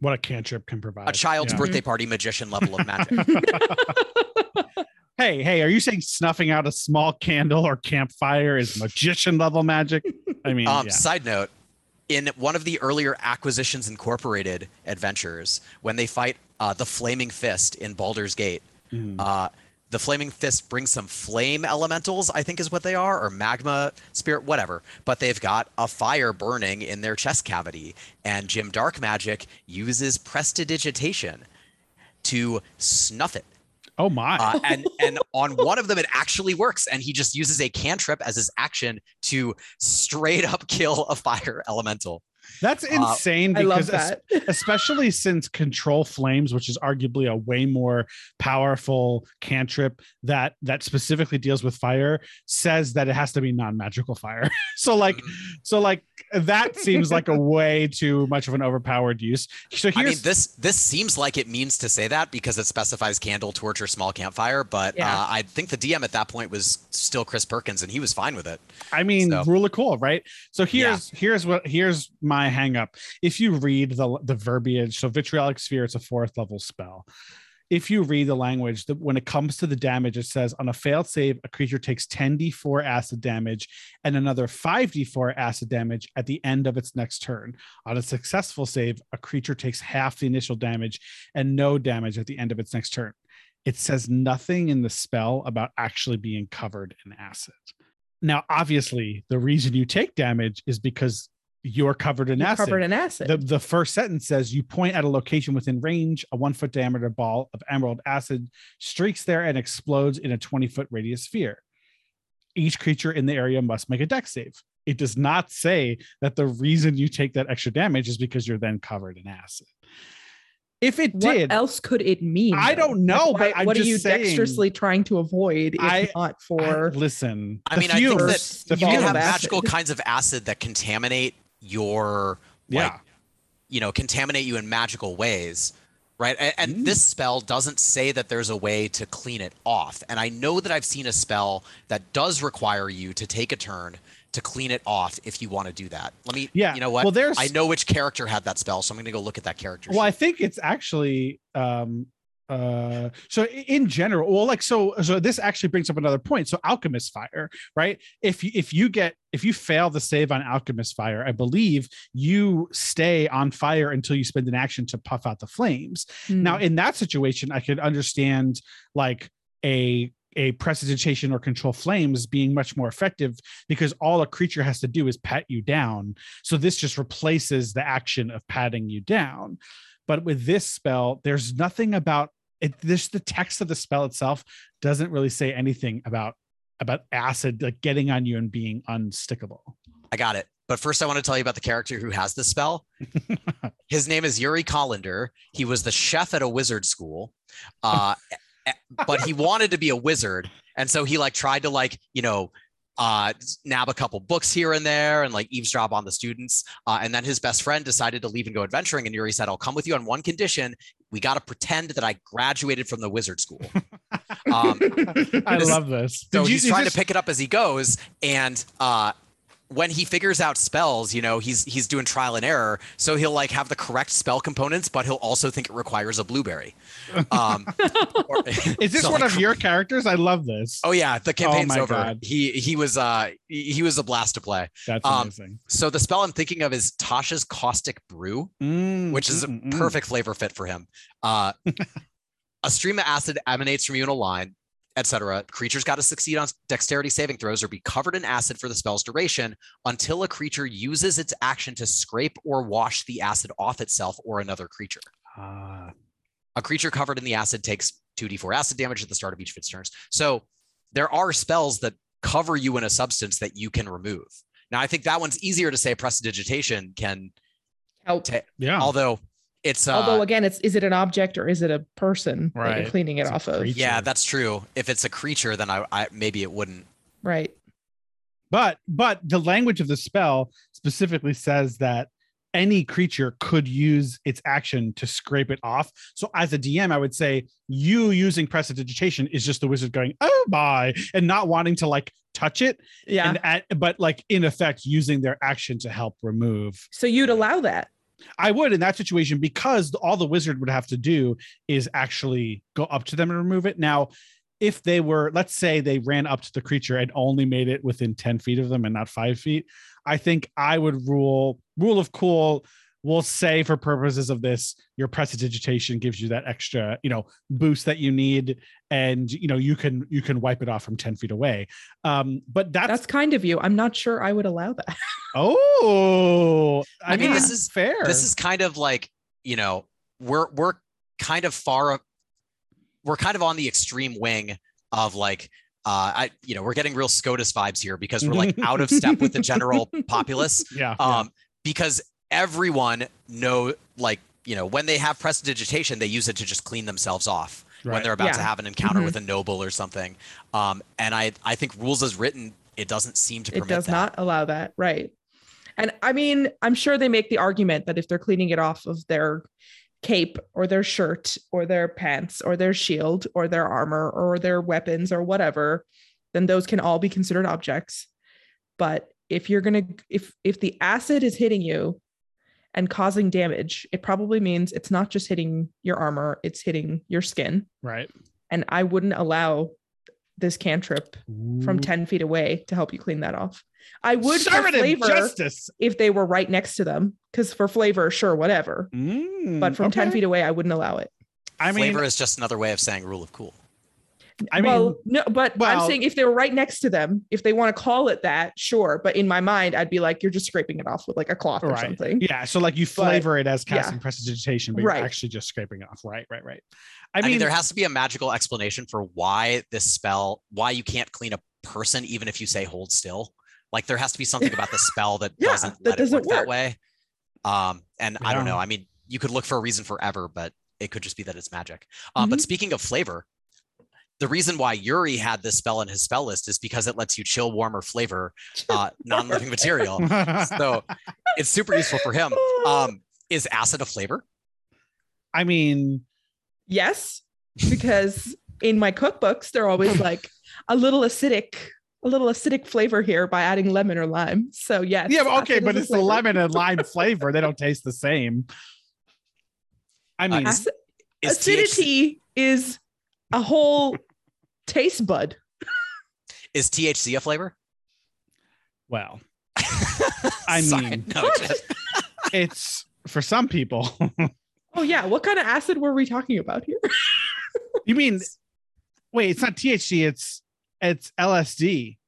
what a cantrip can provide. a child's Yeah. birthday party magician level of magic. hey, hey, are you saying snuffing out a small candle or campfire is magician level magic? I mean, Um, yeah. Side note: in one of the earlier Acquisitions Incorporated adventures, when they fight uh, the Flaming Fist in Baldur's Gate, Mhm. uh, the Flaming Fist brings some flame elementals, I think is what they are, or magma spirit, whatever. But they've got a fire burning in their chest cavity, and Jim Darkmagic uses prestidigitation to snuff it. oh my, Uh, and and on one of them it actually works and he just uses a cantrip as his action to straight up kill a fire elemental that's insane. I love because that. especially since control flames which is arguably a way more powerful cantrip that that specifically deals with fire says that it has to be non-magical fire so like so like that seems like a way too much of an overpowered use so i mean here's this this seems like it means to say that because it specifies candle torch or small campfire but Yeah. uh, i think the dm at that point was still chris perkins and he was fine with it I mean, So- rule of cool, right? So here's here's what here's my hang up. If you read the the verbiage, so vitriolic sphere, it's a fourth level spell. If you read the language, that when it comes to the damage, it says on a failed save, a creature takes 10d4 acid damage and another 5d4 acid damage at the end of its next turn. On a successful save, a creature takes half the initial damage and no damage at the end of its next turn. It says nothing in the spell about actually being covered in acid. Now, obviously, the reason you take damage is because you're covered in You're acid. covered in acid. the, the first sentence says you point at a location within range, a one foot diameter ball of emerald acid streaks there and explodes in a 20 foot radius sphere. Each creature in the area must make a Dex save. It does not say that the reason you take that extra damage is because you're then covered in acid. If it did what did, else could it mean? I don't know, Like, but why- I'm what just are you saying- dexterously trying to avoid if I- not I- for listen. i the mean i think that you can have of acid. magical kinds of acid that contaminate your like yeah. you know contaminate you in magical ways right? And, and Mm. this spell doesn't say that there's a way to clean it off. And i know that i've seen a spell that does require you to take a turn to clean it off if you want to do that. Let me Yeah, you know what? Well, there's- i know which character had that spell so i'm going to go look at that character Well, I think it's actually um uh so in general well like so so this actually brings up another point so alchemist fire right if you if you get if you fail the save on alchemist fire i believe you stay on fire until you spend an action to puff out the flames Hmm. now in that situation i could understand like a a prestidigitation or control flames being much more effective because all a creature has to do is pat you down. So this just replaces the action of patting you down. But with this spell, there's nothing about it. This the text of the spell itself doesn't really say anything about about acid like getting on you and being unstickable. I got it. But first, I want to tell you about the character who has this spell. His name is Yuri Collender. He was the chef at a wizard school, uh, but he wanted to be a wizard, and so he like tried to like you know uh, nab a couple books here and there and like eavesdrop on the students. Uh, and then his best friend decided to leave and go adventuring. And Yuri said, "I'll come with you on one condition: we got to pretend that I graduated from the wizard school." Um, I This- love this. so Did you- he's is trying this- to pick it up as he goes, and uh, when he figures out spells, you know, he's he's doing trial and error. So he'll like have the correct spell components, but he'll also think it requires a blueberry. Um, or- Is this so, one like, of your characters? I love this. Oh yeah, the campaign's my over. God. He he was uh he, he was a blast to play. That's um, amazing. So the spell I'm thinking of is Tasha's Caustic Brew, Mm, which is a mm, mm, mm. perfect flavor fit for him. Uh, a stream of acid emanates from you in a line, etc. Creatures got to succeed on dexterity saving throws or be covered in acid for the spell's duration until a creature uses its action to scrape or wash the acid off itself or another creature. Ah, A creature covered in the acid takes 2d4 acid damage at the start of each of its turns. So there are spells that cover you in a substance that you can remove. Now, I think that one's easier to say prestidigitation can, Help. ta- yeah. although it's uh, Although again, it's is it an object or is it a person that you're cleaning it It's a off of? Yeah, that's true. If it's a creature, then I, I maybe it wouldn't. Right. but but the language of the spell specifically says that any creature could use its action to scrape it off. So as a DM, I would say you using prestidigitation is just the wizard going, oh my, and not wanting to like touch it. Yeah. And at, but like in effect using their action to help remove. so you'd allow that. I would in that situation because all the wizard would have to do is actually go up to them and remove it. Now, if they were, let's say they ran up to the creature and only made it within 10 feet of them and not five feet, I think I would rule rule of cool. We'll say for purposes of this, your prestidigitation gives you that extra, you know, boost that you need, and you know you can you can wipe it off from ten feet away. Um, but that's, That's kind of you. I'm not sure I would allow that. oh, I, I mean, mean, this is- fair. This is kind of like you know we're we're kind of far. We're kind of on the extreme wing of like uh, I you know we're getting real SCOTUS vibes here because we're like out of step with the general populace. yeah, yeah. um, because everyone know like you know when they have prestidigitation they use it to just clean themselves off when they're about to have an encounter Mhm. with a noble or something um, and i i think rules as written it doesn't seem to permit it does that not allow that. Right. And I mean, I'm sure they make the argument that if they're cleaning it off of their cape or their shirt or their pants or their shield or their armor or their weapons or whatever, then those can all be considered objects. But if you're going to if if the acid is hitting you and causing damage, it probably means it's not just hitting your armor, it's hitting your skin. right. And I wouldn't allow this cantrip from 10 feet away to help you clean that off. I would for Conservative flavor justice. if they were right next to them, because for flavor, sure, whatever. Mm, But from 10 feet away, I wouldn't allow it. I mean, flavor is just another way of saying rule of cool I mean, well, no, but well- I'm saying if they were right next to them, if they want to call it that, sure. But in my mind, I'd be like, you're just scraping it off with like a cloth or something. yeah. So like you But- flavor it as yeah. casting prestidigitation, but Right. you're actually just scraping it off. Right, right, right. I I mean, mean, there has to be a magical explanation for why this spell why you can't clean a person even if you say hold still like there has to be something about the spell that Yeah, doesn't that let doesn't it work, that way um and i don't know i mean you could look for a reason forever but it could just be that it's magic um, but Mhm. speaking of flavor the reason why Yuri had this spell in his spell list is because it lets you chill, warmer flavor uh, non-living material. So it's super useful for him. Um, is acid a flavor? I mean, yes, because in my cookbooks, they're always like a little acidic, a little acidic flavor here by adding lemon or lime. So yes. yeah, okay, but is a it's the lemon and lime flavor. They don't taste the same. I mean, is- Acid- Is THC, acidity is a whole taste bud. is THC a flavor? well, I Sorry, mean- no, just- it's for some people. Oh yeah, what kind of acid were we talking about here? you mean Wait, it's not THC. It's it's LSD.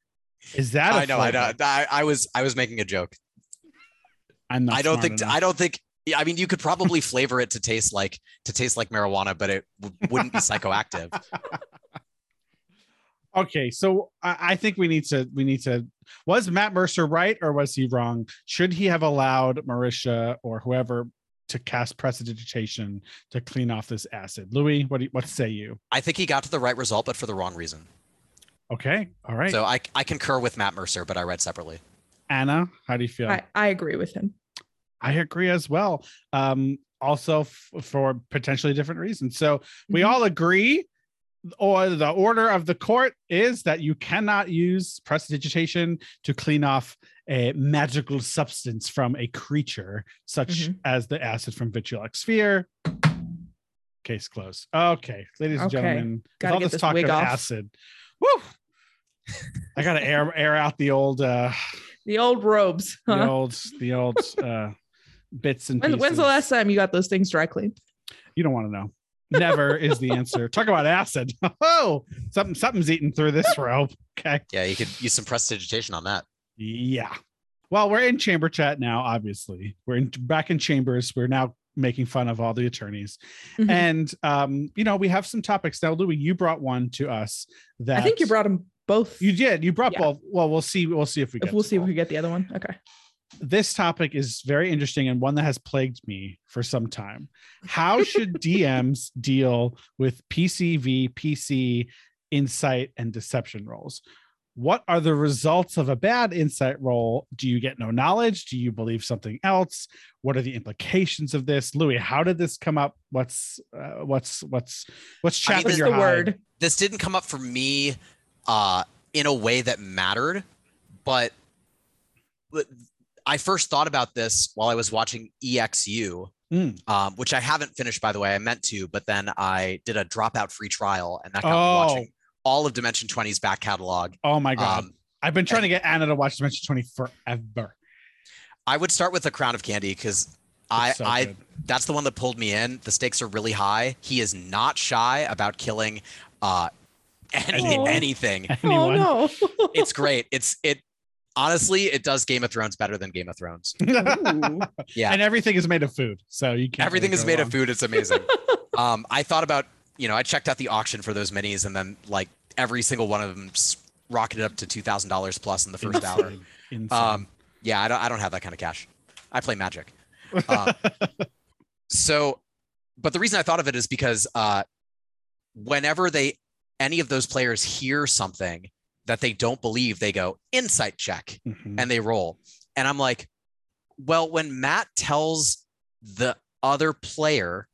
Is that? a I know, I know. I, I was I was making a joke. I'm not. I don't think enough. I don't think yeah, I mean you could probably flavor it to taste like to taste like marijuana, but it w- wouldn't be psychoactive. Okay, so I, I think we need to we need to. Was Matt Mercer right or was he wrong? Should he have allowed Marisha or whoever to cast prestidigitation to clean off this acid? Louis, what do you, what say you? I think he got to the right result, but for the wrong reason. Okay, all right. So I I concur with Matt Mercer, but I read separately. Anna, how do you feel? I, I agree with him. I agree as well. Um, also f- for potentially different reasons. So we Mhm. all agree, or the order of the court is that you cannot use prestidigitation to clean off a magical substance from a creature, such Mhm. as the acid from vitriolic sphere. Case closed. Okay, ladies and Okay. gentlemen, with Gotta all this this talk of off. acid. Woo! I gotta air air out the old uh The old robes. the old the old uh bits and When, pieces. when's the last time you got those things dry cleaned? You don't want to know. Never is the answer. Talk about acid. Oh, something something's eating through this robe. Okay. Yeah, you could use some prestidigitation on that. Yeah. Well, we're in chamber chat now. Obviously, we're in back in chambers. We're now making fun of all the attorneys, Mhm. and um, you know, we have some topics now. Louis, you brought one to us that I think you brought them both. You did. You brought Yeah. both. Well, we'll see. We'll see if we If get. we'll to see if we get the other one. Okay. This topic is very interesting and one that has plagued me for some time. How should DMs deal with PCV, PC, insight, and deception rolls? What are the results of a bad insight roll? Do you get no knowledge? Do you believe something else? What are the implications of this, Louis? How did this come up? What's uh, what's what's what's I mean, your the hide? word? This didn't come up for me uh, in a way that mattered, but but I first thought about this while I was watching EXU, Mm. um, which I haven't finished, by the way. I meant to, but then I did a dropout free trial, and that got me Oh. watching all of Dimension 20's back catalog. Oh my god! Um, I've been trying to get Anna to watch Dimension Twenty forever. I would start with the Crown of Candy because I, so I, good. that's the one that pulled me in. The stakes are really high. He is not shy about killing uh, any, anything. Anyone? Oh no. It's great. It's it. Honestly, it does Game of Thrones better than Game of Thrones. Yeah. and everything is made of food, so you can't. Everything really is made wrong. of food. It's amazing. um, I thought about, you know, I checked out the auction for those minis, and then like every single one of them rocketed up to two thousand dollars plus in the first hour. Insane. Insane. Um, yeah, I don't, I don't have that kind of cash. I play Magic. Um, so, but the reason I thought of it is because uh, whenever they, any of those players hear something that they don't believe, they go insight check Mhm. and they roll. And I'm like, well, when Matt tells the other player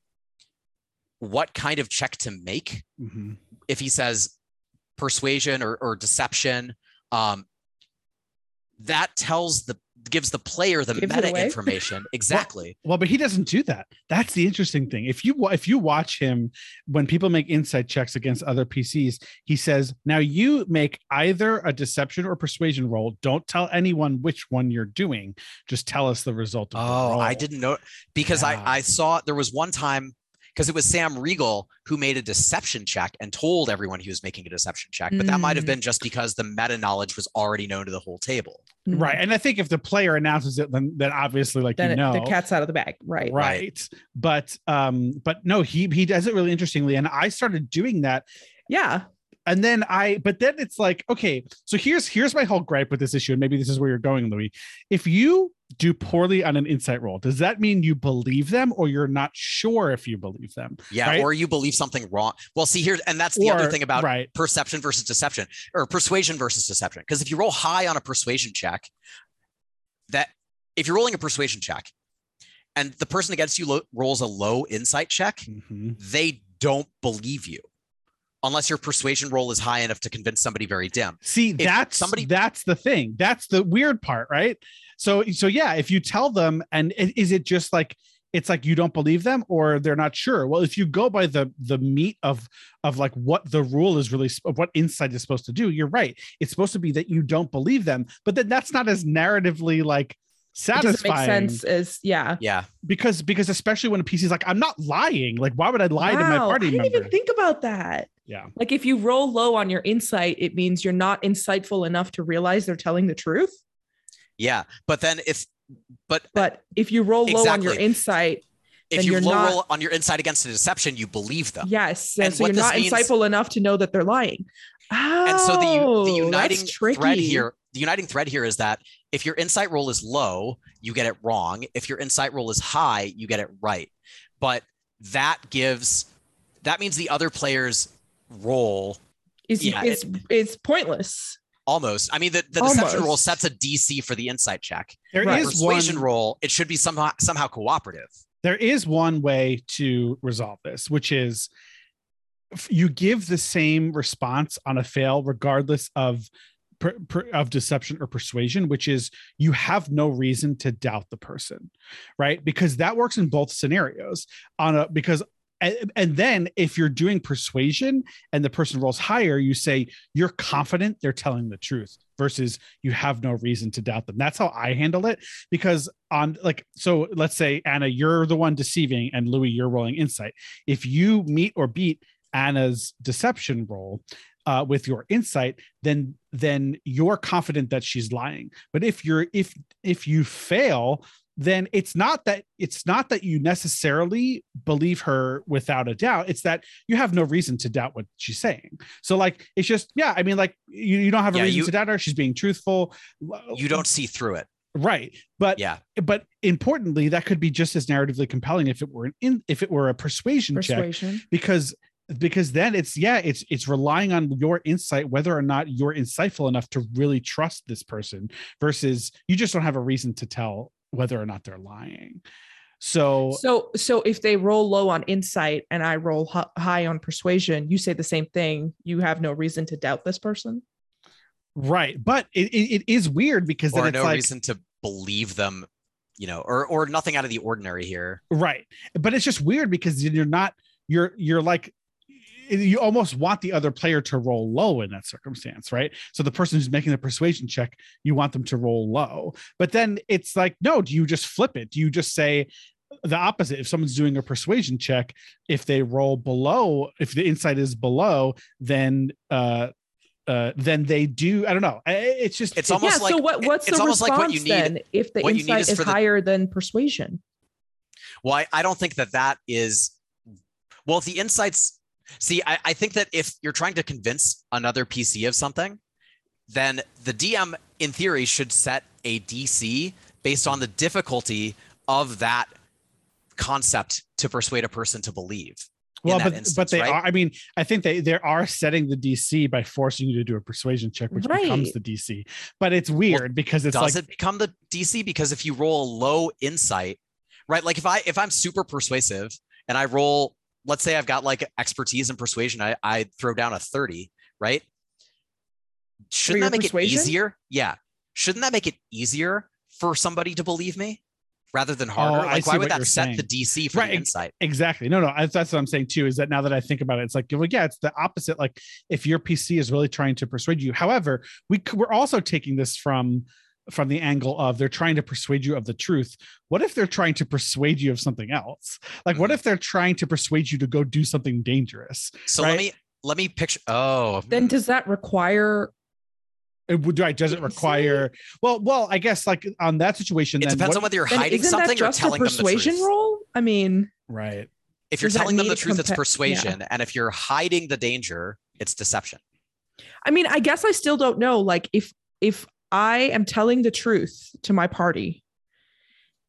what kind of check to make, Mhm. if he says persuasion or, or deception, um, that tells the gives the player the Gives meta information exactly. Well, but he doesn't do that. That's the interesting thing. If you if you watch him when people make insight checks against other PCs, he says, "Now you make either a deception or persuasion roll. Don't tell anyone which one you're doing. Just tell us the result." Of the Oh, I didn't know because Yeah. I I saw there was one time because it was Sam Riegel who made a deception check and told everyone he was making a deception check, but that might have Mm. been just because the meta knowledge was already known to the whole table. right. And I think if the player announces it, then then obviously, like Then you it- know, the cat's out of the bag. Right. right. But um, but no, he he does it really interestingly, and I started doing that Yeah. And then I, but then it's like, okay, so here's here's my whole gripe with this issue, and maybe this is where you're going, Louis. If you do poorly on an insight roll, does that mean you believe them, or you're not sure if you believe them? Yeah, Right. or you believe something wrong. Well, see here, and that's the other thing about right, perception versus deception or persuasion versus deception. Because if you roll high on a persuasion check, that if you're rolling a persuasion check and the person against you lo- rolls a low insight check, Mhm. they don't believe you unless your persuasion roll is high enough to convince somebody very dim. See, that's somebody- that's the thing. That's the weird part, right? So so yeah, if you tell them, and is it just like it's like you don't believe them or they're not sure well if you go by the the meat of of like what the rule is really of what insight is supposed to do you're right it's supposed to be that you don't believe them but then that's not as narratively like It doesn't make satisfying sense as yeah. Yeah. because because especially when a PC is like, I'm not lying. Like, why would I lie to my Wow, party I didn't member? even think about that. yeah. Like if you roll low on your insight, it means you're not insightful enough to realize they're telling the truth. Yeah. But then if but But if you roll low on your insight, if you you're low not- roll on your insight against a deception, you believe them. yes, And so you're this not means- insightful enough to know that they're lying. Oh, And so the the oh, uniting thread here, the uniting thread here is that if your insight roll is low, you get it wrong. If your insight roll is high, you get it right. But that gives that means the other player's roll is yeah, is is pointless. almost. I mean, the, the deception roll sets a DC for the insight check. There is Right. Persuasion one roll, it should be somehow somehow cooperative. there is one way to resolve this, which is you give the same response on a fail, regardless of per, per- of deception or persuasion, which is you have no reason to doubt the person, right? Because that works in both scenarios. On a because and, and then if you're doing persuasion and the person rolls higher, you say you're confident they're telling the truth versus you have no reason to doubt them. That's how I handle it because on like so let's say Anna you're the one deceiving and Louis you're rolling insight. If you meet or beat Anna's deception roll uh, with your insight, then then you're confident that she's lying. But if you're if if you fail, then it's not that it's not that you necessarily believe her without a doubt. It's that you have no reason to doubt what she's saying. So like it's just yeah. I mean like you, you don't have a Yeah, reason you- to doubt her. She's being truthful. You don't see through it. right, but Yeah. but importantly, that could be just as narratively compelling if it were an in if it were a persuasion, check Persuasion. because because then it's yeah it's it's relying on your insight whether or not you're insightful enough to really trust this person versus you just don't have a reason to tell whether or not they're lying so So so if they roll low on insight and I roll hi- high on persuasion, you say the same thing. You have no reason to doubt this person. right but it, it, it is weird because then Or no like reason to believe them, you know, or or nothing out of the ordinary here. right but it's just weird because you're not you're you're like you almost want the other player to roll low in that circumstance right so the person who's making the persuasion check you want them to roll low but then it's like no do you just flip it do you just say the opposite if someone's doing a persuasion check if they roll below if the insight is below then uh uh then they do i don't know it's just It's it- almost yeah. like- so what what's it's the almost response like what you need- then if the what you need insight is is, for the- higher than persuasion? Well, I, I don't think that that is. Well, if the insights, see, I, I think that if you're trying to convince another PC of something, then the DM, in theory, should set a DC based on the difficulty of that concept to persuade a person to believe. well that but but they right? are i mean i think they they are setting the dc by forcing you to do a persuasion check which becomes the dc but it's weird because it's does like it become the DC? Because if you roll a low insight, right? Like if I if I'm super persuasive and I roll, let's say I've got like expertise and persuasion, I, I throw down a 30, right? Shouldn't that make persuasion? it easier? Yeah. Shouldn't that make it easier for somebody to believe me rather than oh, harder? Oh, like why would that set saying. the DC for Right, the insight? exactly no no I- that's what i'm saying too is that now that i think about it it's like well yeah it's the opposite like if your pc is really trying to persuade you however we we're also taking this from from the angle of they're trying to persuade you of the truth what if they're trying to persuade you of something else like what Mhm. if they're trying to persuade you to go do something dangerous So right? let me let me picture oh Then does that require it would right does it require well well i guess like on that situation it then depends what- on whether you're hiding something or just a telling them the persuasion truth. roll? I mean, right If you're telling them the need truth, it's compa- yeah. persuasion. And if you're hiding the danger, it's deception. I mean, I guess I still don't know. Like, if if I am telling the truth to my party,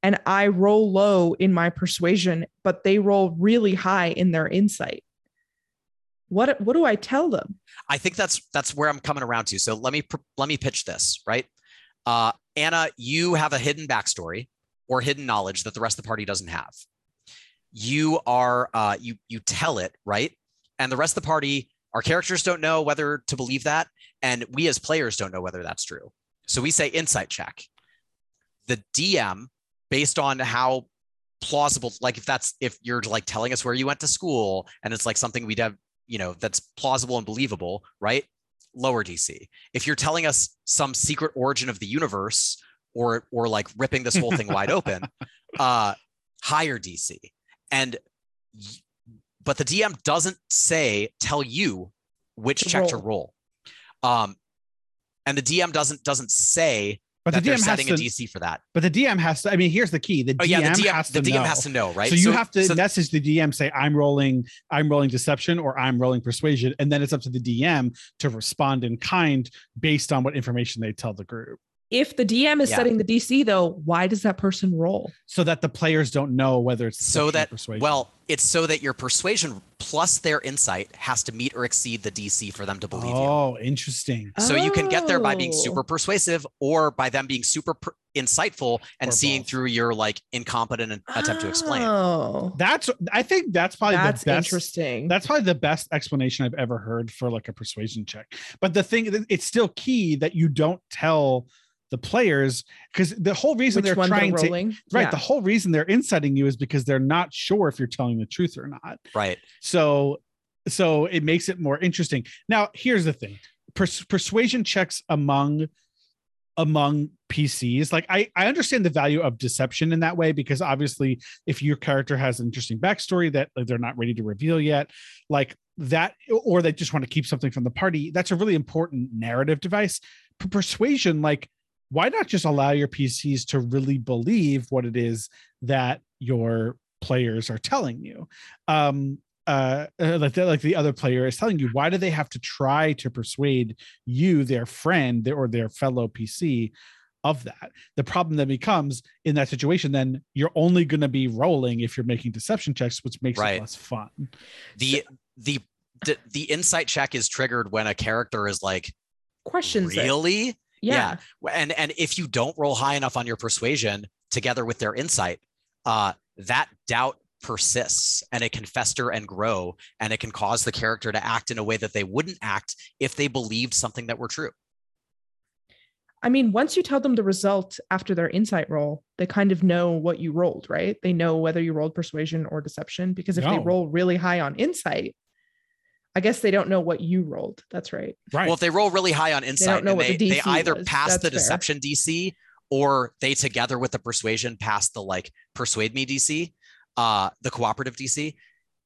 and I roll low in my persuasion, but they roll really high in their insight, what what do I tell them? I think that's that's where I'm coming around to. So let me let me pitch this, right? Uh, Anna, you have a hidden backstory or hidden knowledge that the rest of the party doesn't have. You are uh, you you tell it, right? And the rest of the party, our characters don't know whether to believe that, and we as players don't know whether that's true. So we say insight check. The DM, based on how plausible, like if that's if you're like telling us where you went to school, and it's like something we'd have you know that's plausible and believable right lower dc if you're telling us some secret origin of the universe or or like ripping this whole thing wide open, uh, higher DC. And but the DM doesn't say tell you which To check to roll. roll. Um, and the DM doesn't doesn't say But that the DM has setting to. a DC for that. But the DM has to. I mean, here's the key. The Oh DM, yeah, the DM has the to DM know. has to know, right? So you have to so- message the DM, say, "I'm rolling, I'm rolling deception, or I'm rolling persuasion," and then it's up to the DM to respond in kind based on what information they tell the group, If the DM is Yeah. setting the DC, though, why does that person roll? so that the players don't know whether it's so that persuasion. well, it's so that your persuasion plus their insight has to meet or exceed the DC for them to believe you. oh, interesting. So you can get there by being Oh. super persuasive or by them being super per- insightful and Or seeing both. through your like incompetent an- attempt to explain. Oh, That's I think that's probably that's the best. interesting. That's probably the best explanation I've ever heard for like a persuasion check. But the thing, it's still key that you don't tell the players because the whole reason Which they're trying they're to right Yeah. the whole reason they're inciting you is because they're not sure if you're telling the truth or not. Right. so so it makes it more interesting. Now here's the thing. Pers- persuasion checks among among pcs like i i understand the value of deception in that way because obviously if your character has an interesting backstory that like, they're not ready to reveal yet like that or they just want to keep something from the party that's a really important narrative device. P- persuasion like why not just allow your pcs to really believe what it is that your players are telling you um uh uh, like the, like the other player is telling you why do they have to try to persuade you their friend or their fellow pc of that the problem then becomes in that situation then you're only going to be rolling if you're making deception checks which makes Right. it less fun The the the, the insight check is triggered when a character is like Questions. it. Really Yeah. and and if you don't roll high enough on your persuasion together with their insight uh that doubt persists and it can fester and grow and it can cause the character to act in a way that they wouldn't act if they believed something that were true I mean, once you tell them the result after their insight roll, they kind of know what you rolled, right? They know whether you rolled persuasion or deception because if they roll really high on insight, I guess they don't know what you rolled. That's right. right well if they roll really high on insight know and what they, the they either was. pass That's the fair. deception dc or they together with the persuasion pass the like persuade me dc uh the cooperative dc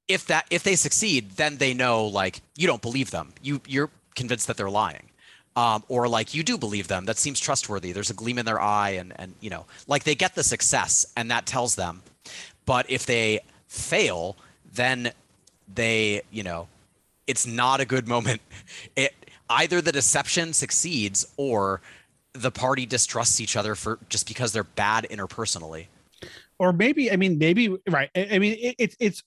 if that if they succeed then they know like you don't believe them you you're convinced that they're lying um, or like you do believe them that seems trustworthy there's a gleam in their eye and and you know like they get the success and that tells them but if they fail then they you know it's not a good moment. It either the deception succeeds or the party distrusts each other for just because they're bad interpersonally. Or maybe i mean maybe right i, mean it, it's it's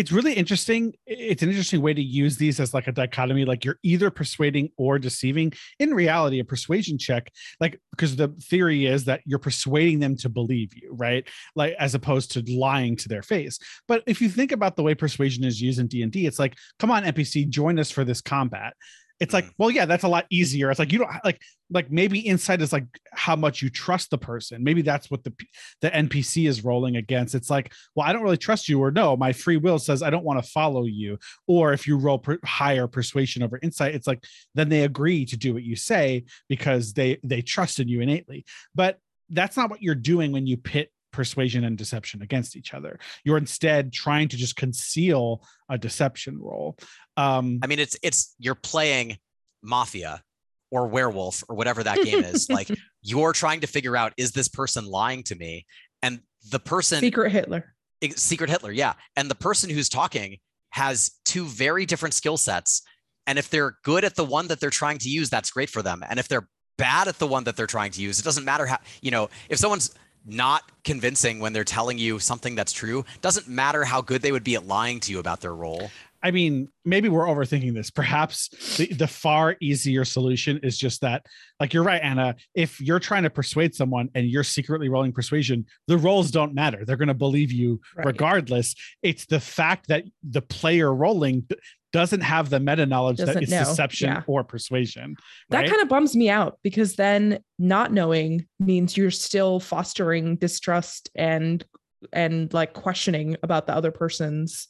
it's really interesting it's an interesting way to use these as like a dichotomy like you're either persuading or deceiving. In reality a persuasion check like because the theory is that you're persuading them to believe you right? Like as opposed to lying to their face. But if you think about the way persuasion is used in d&d it's like come on npc join us for this combat it's like mm. well yeah that's a lot easier. It's like you don't like like maybe insight is like how much you trust the person. Maybe that's what the the npc is rolling against. It's like well i don't really trust you or no my free will says i don't want to follow you. Or if you roll per- higher persuasion over insight it's like then they agree to do what you say because they they trust in you innately. But that's not what you're doing when you pit persuasion and deception against each other you're instead trying to just conceal a deception roll. um i mean it's it's you're playing mafia or werewolf or whatever that game is like you're trying to figure out is this person lying to me and the person Secret Hitler. Secret Hitler, yeah. And the person who's talking has two very different skill sets. And if they're good at the one that they're trying to use, that's great for them. And if they're bad at the one that they're trying to use, it doesn't matter how, you know, if someone's not convincing when they're telling you something that's true, doesn't matter how good they would be at lying to you about their role. I mean, maybe we're overthinking this. Perhaps the, the far easier solution is just that, like you're right, Anna. If you're trying to persuade someone and you're secretly rolling persuasion, the rolls don't matter. They're going to believe you Right. regardless. It's the fact that the player rolling d- doesn't have the meta knowledge that it's know, deception yeah. or persuasion. That kind of bums me out because then not knowing means you're still fostering distrust and and like questioning about the other person's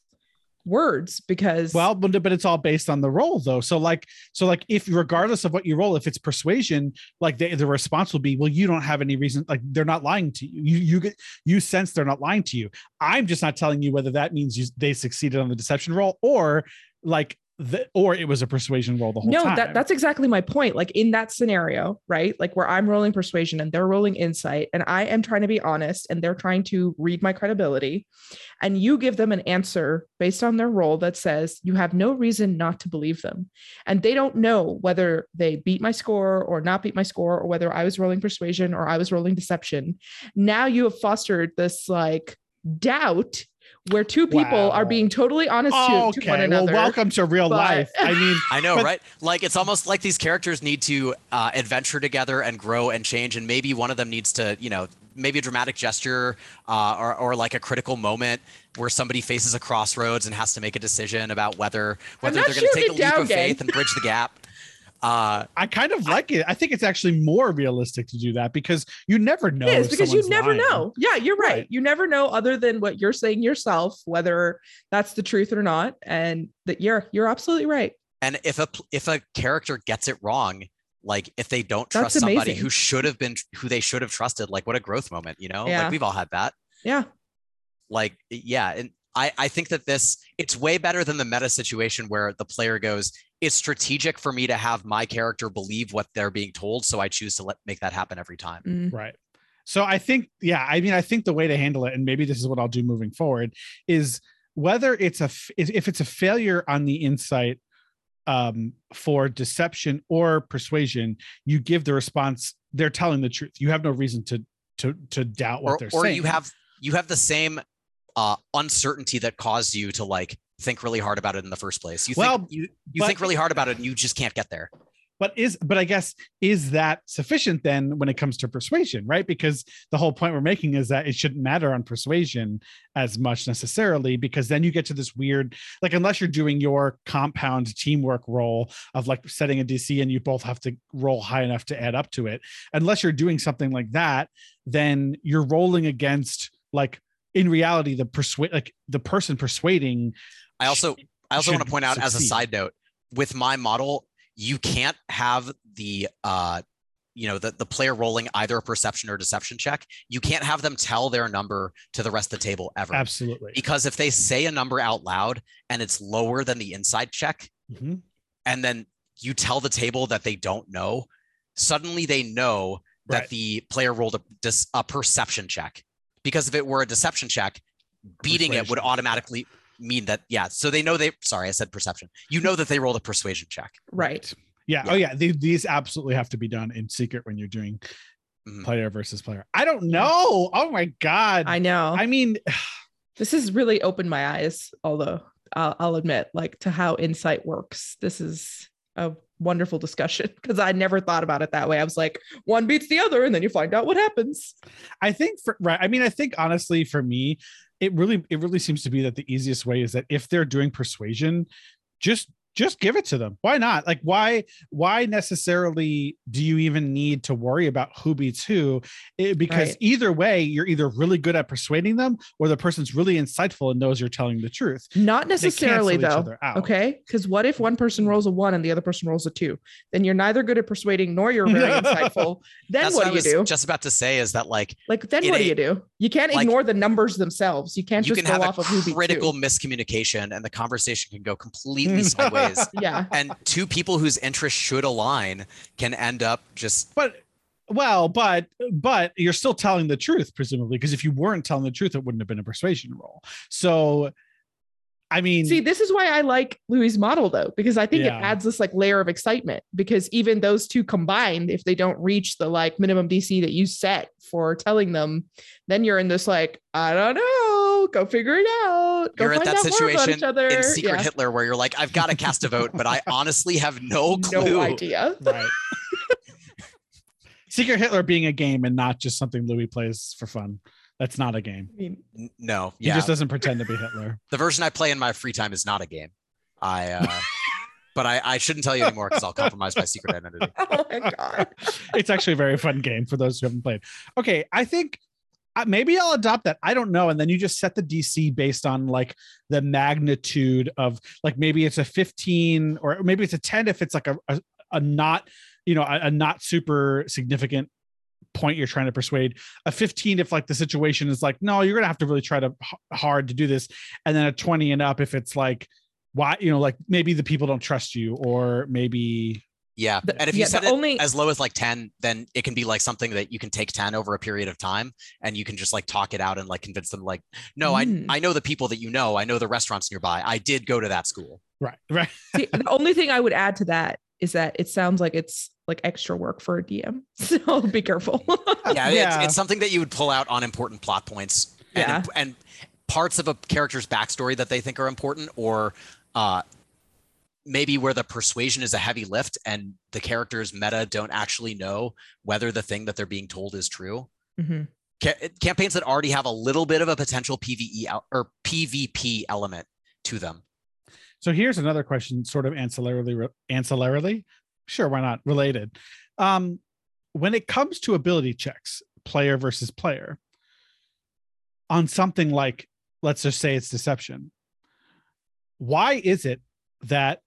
words because Well, but, but it's all based on the roll though. So like, so like if regardless of what you roll, if it's persuasion, like the, the response will be, well, you don't have any reason, like they're not lying to you. You you get you sense they're not lying to you. I'm just not telling you whether that means you they succeeded on the deception roll or like the or it was a persuasion roll the whole no time. No, that that's exactly my point. Like in that scenario right? Like where i'm rolling persuasion and they're rolling insight and i am trying to be honest and they're trying to read my credibility and you give them an answer based on their roll that says you have no reason not to believe them. And they don't know whether they beat my score or not beat my score or whether i was rolling persuasion or i was rolling deception. Now you have fostered this like doubt where two people Wow. are being totally honest to, Oh, to one okay. Well, another welcome to real but- life. I mean, I know, But- right? Like it's almost like these characters need to uh, adventure together and grow and change, and maybe one of them needs to, you know, maybe a dramatic gesture uh, or or like a critical moment where somebody faces a crossroads and has to make a decision about whether whether they're going to take a leap it of faith and bridge the gap. Uh, I kind of like it. I think it's actually more realistic to do that because you never know. It is because you never lying. know. Yeah, you're right. Right. You never know other than what you're saying yourself, whether that's the truth or not. And that you're you're absolutely right. and if a if a character gets it wrong, like if they don't That's trust somebody amazing. who should have been who they should have trusted, like what a growth moment, you know? Yeah. Like we've all had that. Yeah. like yeah and I, I think that this it's way better than the meta situation where the player goes it's strategic for me to have my character believe what they're being told so i choose to let make that happen every time Mm. Right. So I think, yeah, I mean, I think the way to handle it, and maybe this is what I'll do moving forward, is whether it's a if if it's a failure on the insight um, for deception or persuasion, you give the response. They're telling the truth. You have no reason to to to doubt what or, they're or saying. Or you have you have the same uh uncertainty that caused you to like think really hard about it in the first place. You Well, think you you but- think really hard about it and you just can't get there. But is but i guess is that sufficient then when it comes to persuasion right? Because the whole point we're making is that it shouldn't matter on persuasion as much necessarily because then you get to this weird like unless you're doing your compound teamwork roll of like setting a dc and you both have to roll high enough to add up to it unless you're doing something like that then you're rolling against like in reality the persuade like the person persuading i also i also want to point out as a side note with my model you can't have the uh you know the, the player rolling either a perception or deception check. You can't have them tell their number to the rest of the table ever. Absolutely. Because if they say a number out loud and it's lower than the insight check Mhm. and then you tell the table that they don't know suddenly they know that Right. the player rolled a, a perception check. Because if it were a deception check beating it would automatically mean that yeah so they know they sorry i said perception you know that they rolled a persuasion check Right. Yeah. Yeah. Oh, yeah. These, these absolutely have to be done in secret when you're doing Mhm. player versus player. I don't know. Oh my god. I know. I mean, this has really opened my eyes, although I'll, I'll admit, like to how insight works. This is a wonderful discussion because I never thought about it that way. I was like, one beats the other, and then you find out what happens. I think for right. I mean, I think honestly, for me, it really, it really seems to be that the easiest way is that if they're doing persuasion, just just give it to them. Why not? Like, why, why necessarily do you even need to worry about who beats who? It- eh, because Right. either way, you're either really good at persuading them or the person's really insightful and knows you're telling the truth. Not necessarily, though. Okay. Because what if one person rolls a one and the other person rolls a two? Then you're neither good at persuading nor you're very insightful. Then that's what, what, i do you do? just about to say is that like like, then in what do you do? You can't like, ignore the numbers themselves. You can't you just can go have off a of who beats critical who. miscommunication and the conversation can go completely sideways Yeah. and two people whose interests should align can end up just but well but but you're still telling the truth presumably because if you weren't telling the truth it wouldn't have been a persuasion roll so i mean See, this is why I like Louis' model though, because I think Yeah. it adds this like layer of excitement. Because even those two combined, if they don't reach the like minimum DC that you set for telling them, then you're in this like, I don't know, go figure it out. Go you're at that out more each situation other. in secret Yeah. hitler where you're like i've got to cast a vote but i honestly have no clue No idea. right secret hitler being a game and not just something louis plays for fun that's not a game I mean, N- no he just doesn't pretend to be hitler the version i play in my free time is not a game i uh but i i shouldn't tell you anymore because i'll compromise my secret identity oh my god. it's actually a very fun game for those who haven't played okay i think maybe I'll adopt that. I don't know. And then you just set the DC based on like the magnitude of like maybe it's a 15 or maybe it's a 10 if it's like a, a, a not, you know, a, a not super significant point you're trying to persuade a 15 if like the situation is like no you're gonna have to really try to hard to do this and then a 20 and up if it's like why you know like maybe the people don't trust you or maybe Yeah. The- and if you yeah, set it only- as low as like 10, then it can be like something that you can take 10 over a period of time and you can just like talk it out and like convince them like, no, Mm. I I know the people that you know. I know the restaurants nearby. I did go to that school. right right See, the only thing I would add to that is that it sounds like it's like extra work for a DM. So be careful. Yeah, Yeah. It's, it's something that you would pull out on important plot points and, Yeah. and parts of a character's backstory that they think are important or uh maybe where the persuasion is a heavy lift and the characters meta don't actually know whether the thing that they're being told is true Mhm. Ca- campaigns that already have a little bit of a potential PVE el- or PvP element to them. So here's another question, sort of ancillarily, re- ancillarily, sure, why not? Related. Um, when it comes to ability checks, player versus player, on something like, let's just say it's deception. Why is it that?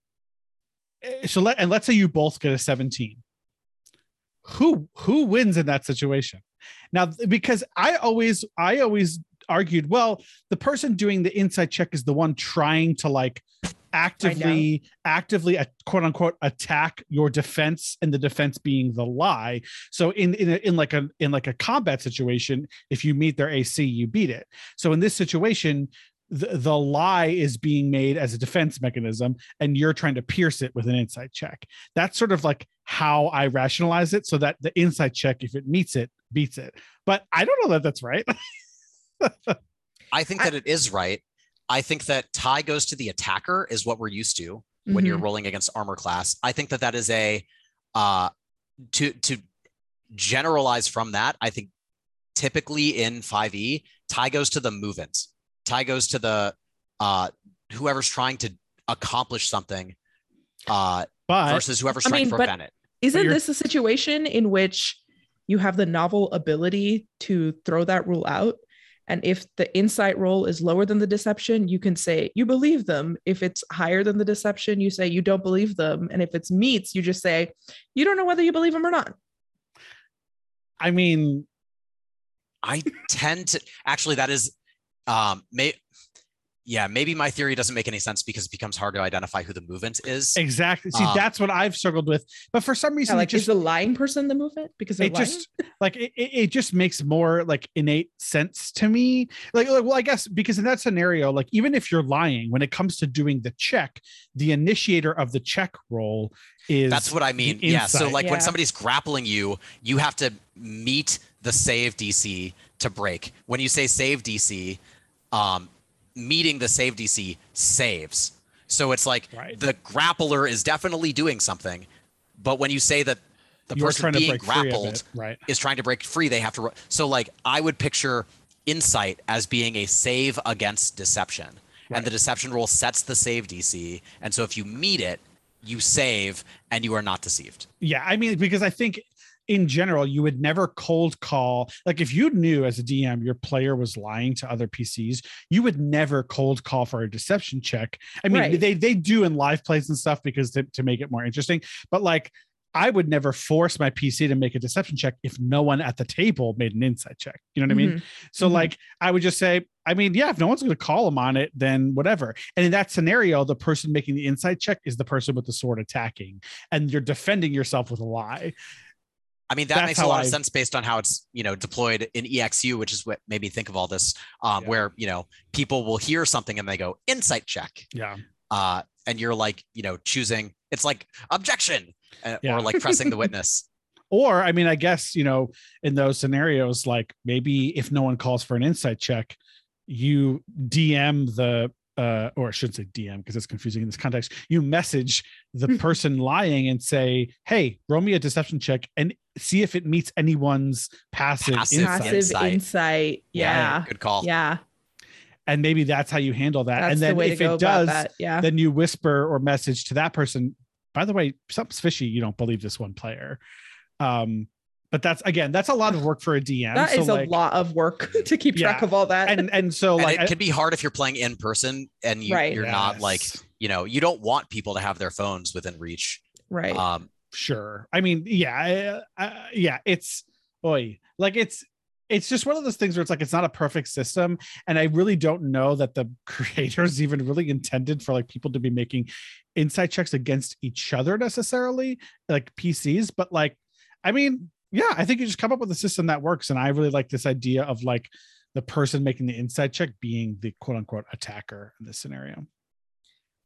So let and let's say you both get a 17. Who who wins in that situation? Now, because I always I always argued, well, the person doing the insight check is the one trying to like actively actively uh, quote unquote attack your defense and the defense being the lie so in in, a, in like a in like a combat situation if you meet their ac you beat it so in this situation the, the lie is being made as a defense mechanism and you're trying to pierce it with an insight check that's sort of like how i rationalize it so that the insight check if it meets it beats it but i don't know that that's right I think I- that it is right. I think that tie goes to the attacker is what we're used to when you're Mhm. rolling against armor class. I think that that is a uh to to generalize from that. I think typically in 5e, tie goes to the movement. Tie goes to the uh whoever's trying to accomplish something uh but versus whoever's I trying mean, to but- prevent it. Isn't this a situation in which you have the novel ability to throw that rule out? And if the insight roll is lower than the deception, you can say you believe them. If it's higher than the deception, you say you don't believe them. And if it's meets, you just say you don't know whether you believe them or not. i mean I tend to actually that is um may yeah, maybe my theory doesn't make any sense because it becomes hard to identify who the movement is. Exactly. See, Um, that's what I've struggled with. But for some Yeah, reason, like it is just the lying person the movement because it lying? just like it, it it just makes more like innate sense to me. Like, like, well, I guess because in that scenario, like even if you're lying, when it comes to doing the check, the initiator of the check roll is That's what I mean. Yeah. So like Yeah. when somebody's grappling you, you have to meet the save DC to break. When you say save DC, um, meeting the save DC saves. So it's like Right. the grappler is definitely doing something, but when you say that the you're person being break free of grappled it, right? is trying to break free, they have to. So like I would picture insight as being a save against deception, Right. and the deception rule sets the save DC, and so if you meet it, you save and you are not deceived. Yeah, I mean, because I think in general, you would never cold call. Like if you knew as a DM your player was lying to other PCs, you would never cold call for a deception check. I mean, Right. they they do in live plays and stuff because to, to make it more interesting. But like I would never force my PC to make a deception check if no one at the table made an insight check. You know what I mean? Mhm. So Mhm. like I would just say, I mean, yeah, if no one's going to call them on it, then whatever. And in that scenario, the person making the insight check is the person with the sword attacking, and you're defending yourself with a lie. I mean, that That's makes a lot of sense based on how it's, you know, deployed in EXU, which is what made me think of all this, um, Yeah. where, you know, people will hear something and they go, insight check. Yeah. Uh, and you're like, you know, choosing, it's like objection uh, Yeah. or like pressing the witness. Or I mean, I guess you know, in those scenarios, like maybe if no one calls for an insight check, you DM the uh, or I should say DM because it's confusing in this context. You message the person lying and say, "Hey, roll me a deception check and see if it meets anyone's passive, Passive insight." passive Insight. insight. Yeah. Good call. Yeah. And maybe that's how you handle that. That's and the then way if to go it does, that. Yeah. then you whisper or message to that person by the way something's fishy you don't believe this one player um but that's again, that's a lot of work for a DM. That so is like, a lot of work to keep track Yeah. of all that. and and so and like it can be hard if you're playing in person and you, Right. you're not like you know you don't want people to have their phones within reach right. um sure i mean yeah I, I, yeah it's boy like it's it's just one of those things where it's like it's not a perfect system and i really don't know that the creators even really intended for like people to be making insight checks against each other necessarily like pcs but like i mean yeah i think you just come up with a system that works and i really like this idea of like the person making the insight check being the quote unquote attacker in this scenario.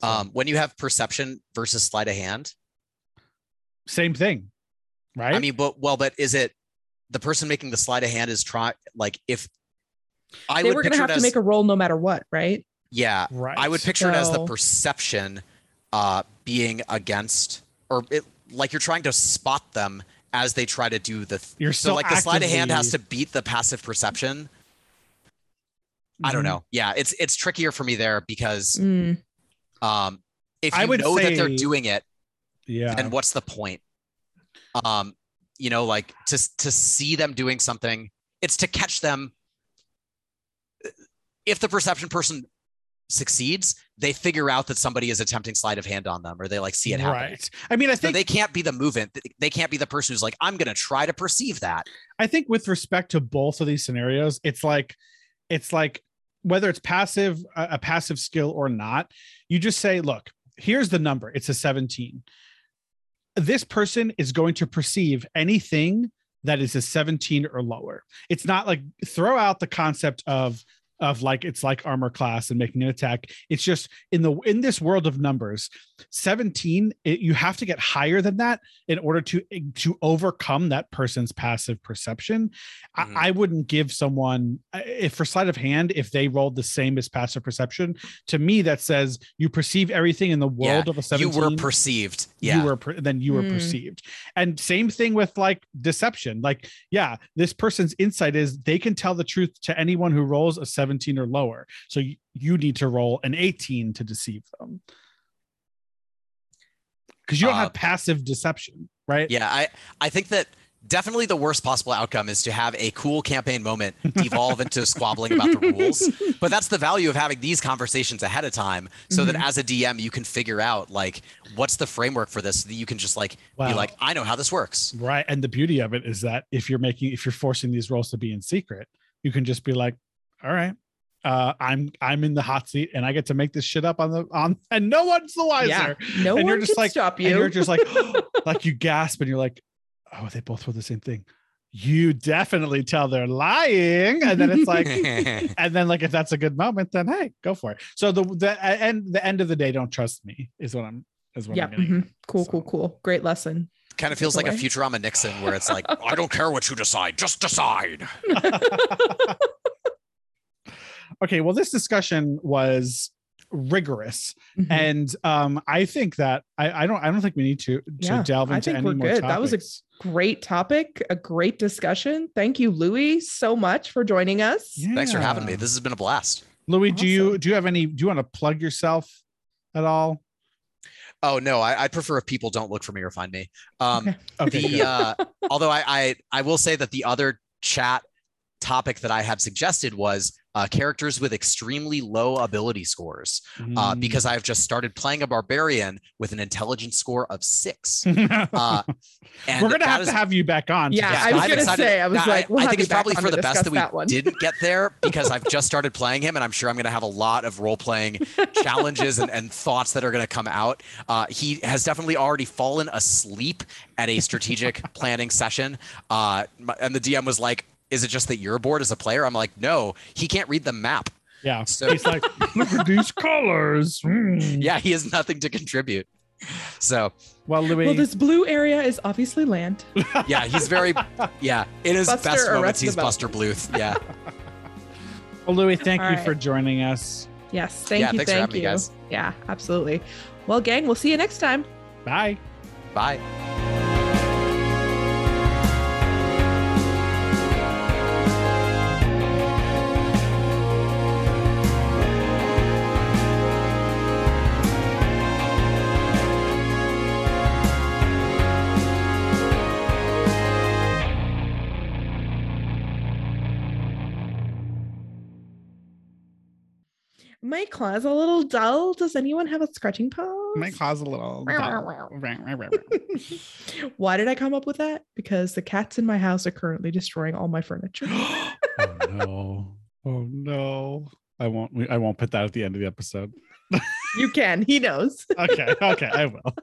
So, um when you have perception versus sleight of hand? Same thing right? I mean but well but is it the person making the sleight of hand is trying like if i they would were going to picture have it to as make a roll no matter what, right? yeah right I would picture it as the perception uh, being against, or it, like you're trying to spot them as they try to do the. You're so like the sleight of hand has to beat the passive perception. I Mhm. don't know. Yeah, it's it's trickier for me there because Mm, um, if I would know that they're doing it, yeah then what's the point? Um, you know, like to to see them doing something, it's to catch them. If the perception person succeeds, they figure out that somebody is attempting sleight of hand on them, or they like see it happen. Right. I mean, I So think they can't be the movement. They can't be the person who's like, I'm gonna try to perceive that. I think with respect to both of these scenarios, it's like it's like whether it's passive a passive skill or not, you just say, look, here's the number. It's a 17. This person is going to perceive anything that is a 17 or lower. It's not like throw out the concept of of like it's like armor class and making an attack. It's just in the in this world of numbers, 17 it, you have to get higher than that in order to to overcome that person's passive perception. Mhm. I, I wouldn't give someone if for sleight of hand if they rolled the same as passive perception. To me, that says you perceive everything in the world Yeah, of a 17 You were perceived. Yeah. you were per- then you were Hmm. perceived and same thing with like deception like yeah this person's insight is they can tell the truth to anyone who rolls a 17 or lower so you, you need to roll an 18 to deceive them because you don't Uh, have passive deception right Yeah, I I think that definitely the worst possible outcome is to have a cool campaign moment devolve into squabbling about the rules. But that's the value of having these conversations ahead of time, so that as a DM you can figure out like what's the framework for this. so That you can just like Wow. be like, I know how this works. right and the beauty of it is that if you're making if you're forcing these rolls to be in secret you can just be like all right uh i'm i'm in the hot seat and i get to make this shit up on the on and no one's the wiser yeah. No and one you're just can like- stop and you. you're just like like you gasp and you're like oh they both were the same thing you definitely tell they're lying and then it's like and then like if that's a good moment then hey go for it so the the end the end of the day don't trust me is what i'm is what yeah. i'm getting mhm. Cool, cool, So- cool. Great lesson. kind of feels like a Away. Futurama Nixon where it's like, I don't care what you decide, just decide. Okay well this discussion was rigorous Mhm. and um i think that i i don't i don't think we need to to Yeah, delve I into think any we're more good. That was a. Great topic, a great discussion. Thank you, Louis, so much for joining us. Thanks for having me. This has been a blast. louis do you do you have any do you want to plug yourself at all Oh no, I, I prefer if people don't look for me or find me. Um, Okay. okay the uh, although I, I I will say that the other chat topic that I had suggested was uh, characters with extremely low ability scores uh, Mm. because I've just started playing a barbarian with an intelligence score of six. Uh, and we're gonna have is- to have you back on. to Yeah, discuss I was I'm gonna excited- say, I was Now, like, we'll I have think it's probably for the best that we that didn't get there because I've just started playing him, and I'm sure I'm going to have a lot of role playing challenges and, and thoughts that are going to come out. Uh, he has definitely already fallen asleep at a strategic planning session, uh, and the DM was like, "Is it just that you're bored as a player?" I'm like, "No, he can't read the map. Yeah. So- he's like, look at these colors. Mm. Yeah, he has nothing to contribute." So Well, Louis, Well, this blue area is obviously land. yeah, he's very yeah. In his Buster best moments, he's Buster Bluth. Yeah, well, Louis, thank All you right. for joining us. Yes, thank Yeah, you, thanks for thank having me, you. guys. Yeah, absolutely. Well, gang, we'll see you next time. Bye. bye. My claw's a little dull. Does anyone have a scratching post? My claw's a little. Why did I come up with that? Because the cats in my house are currently destroying all my furniture. oh no! Oh no! I won't. I won't put that at the end of the episode. you can. He knows. Okay. Okay. I will.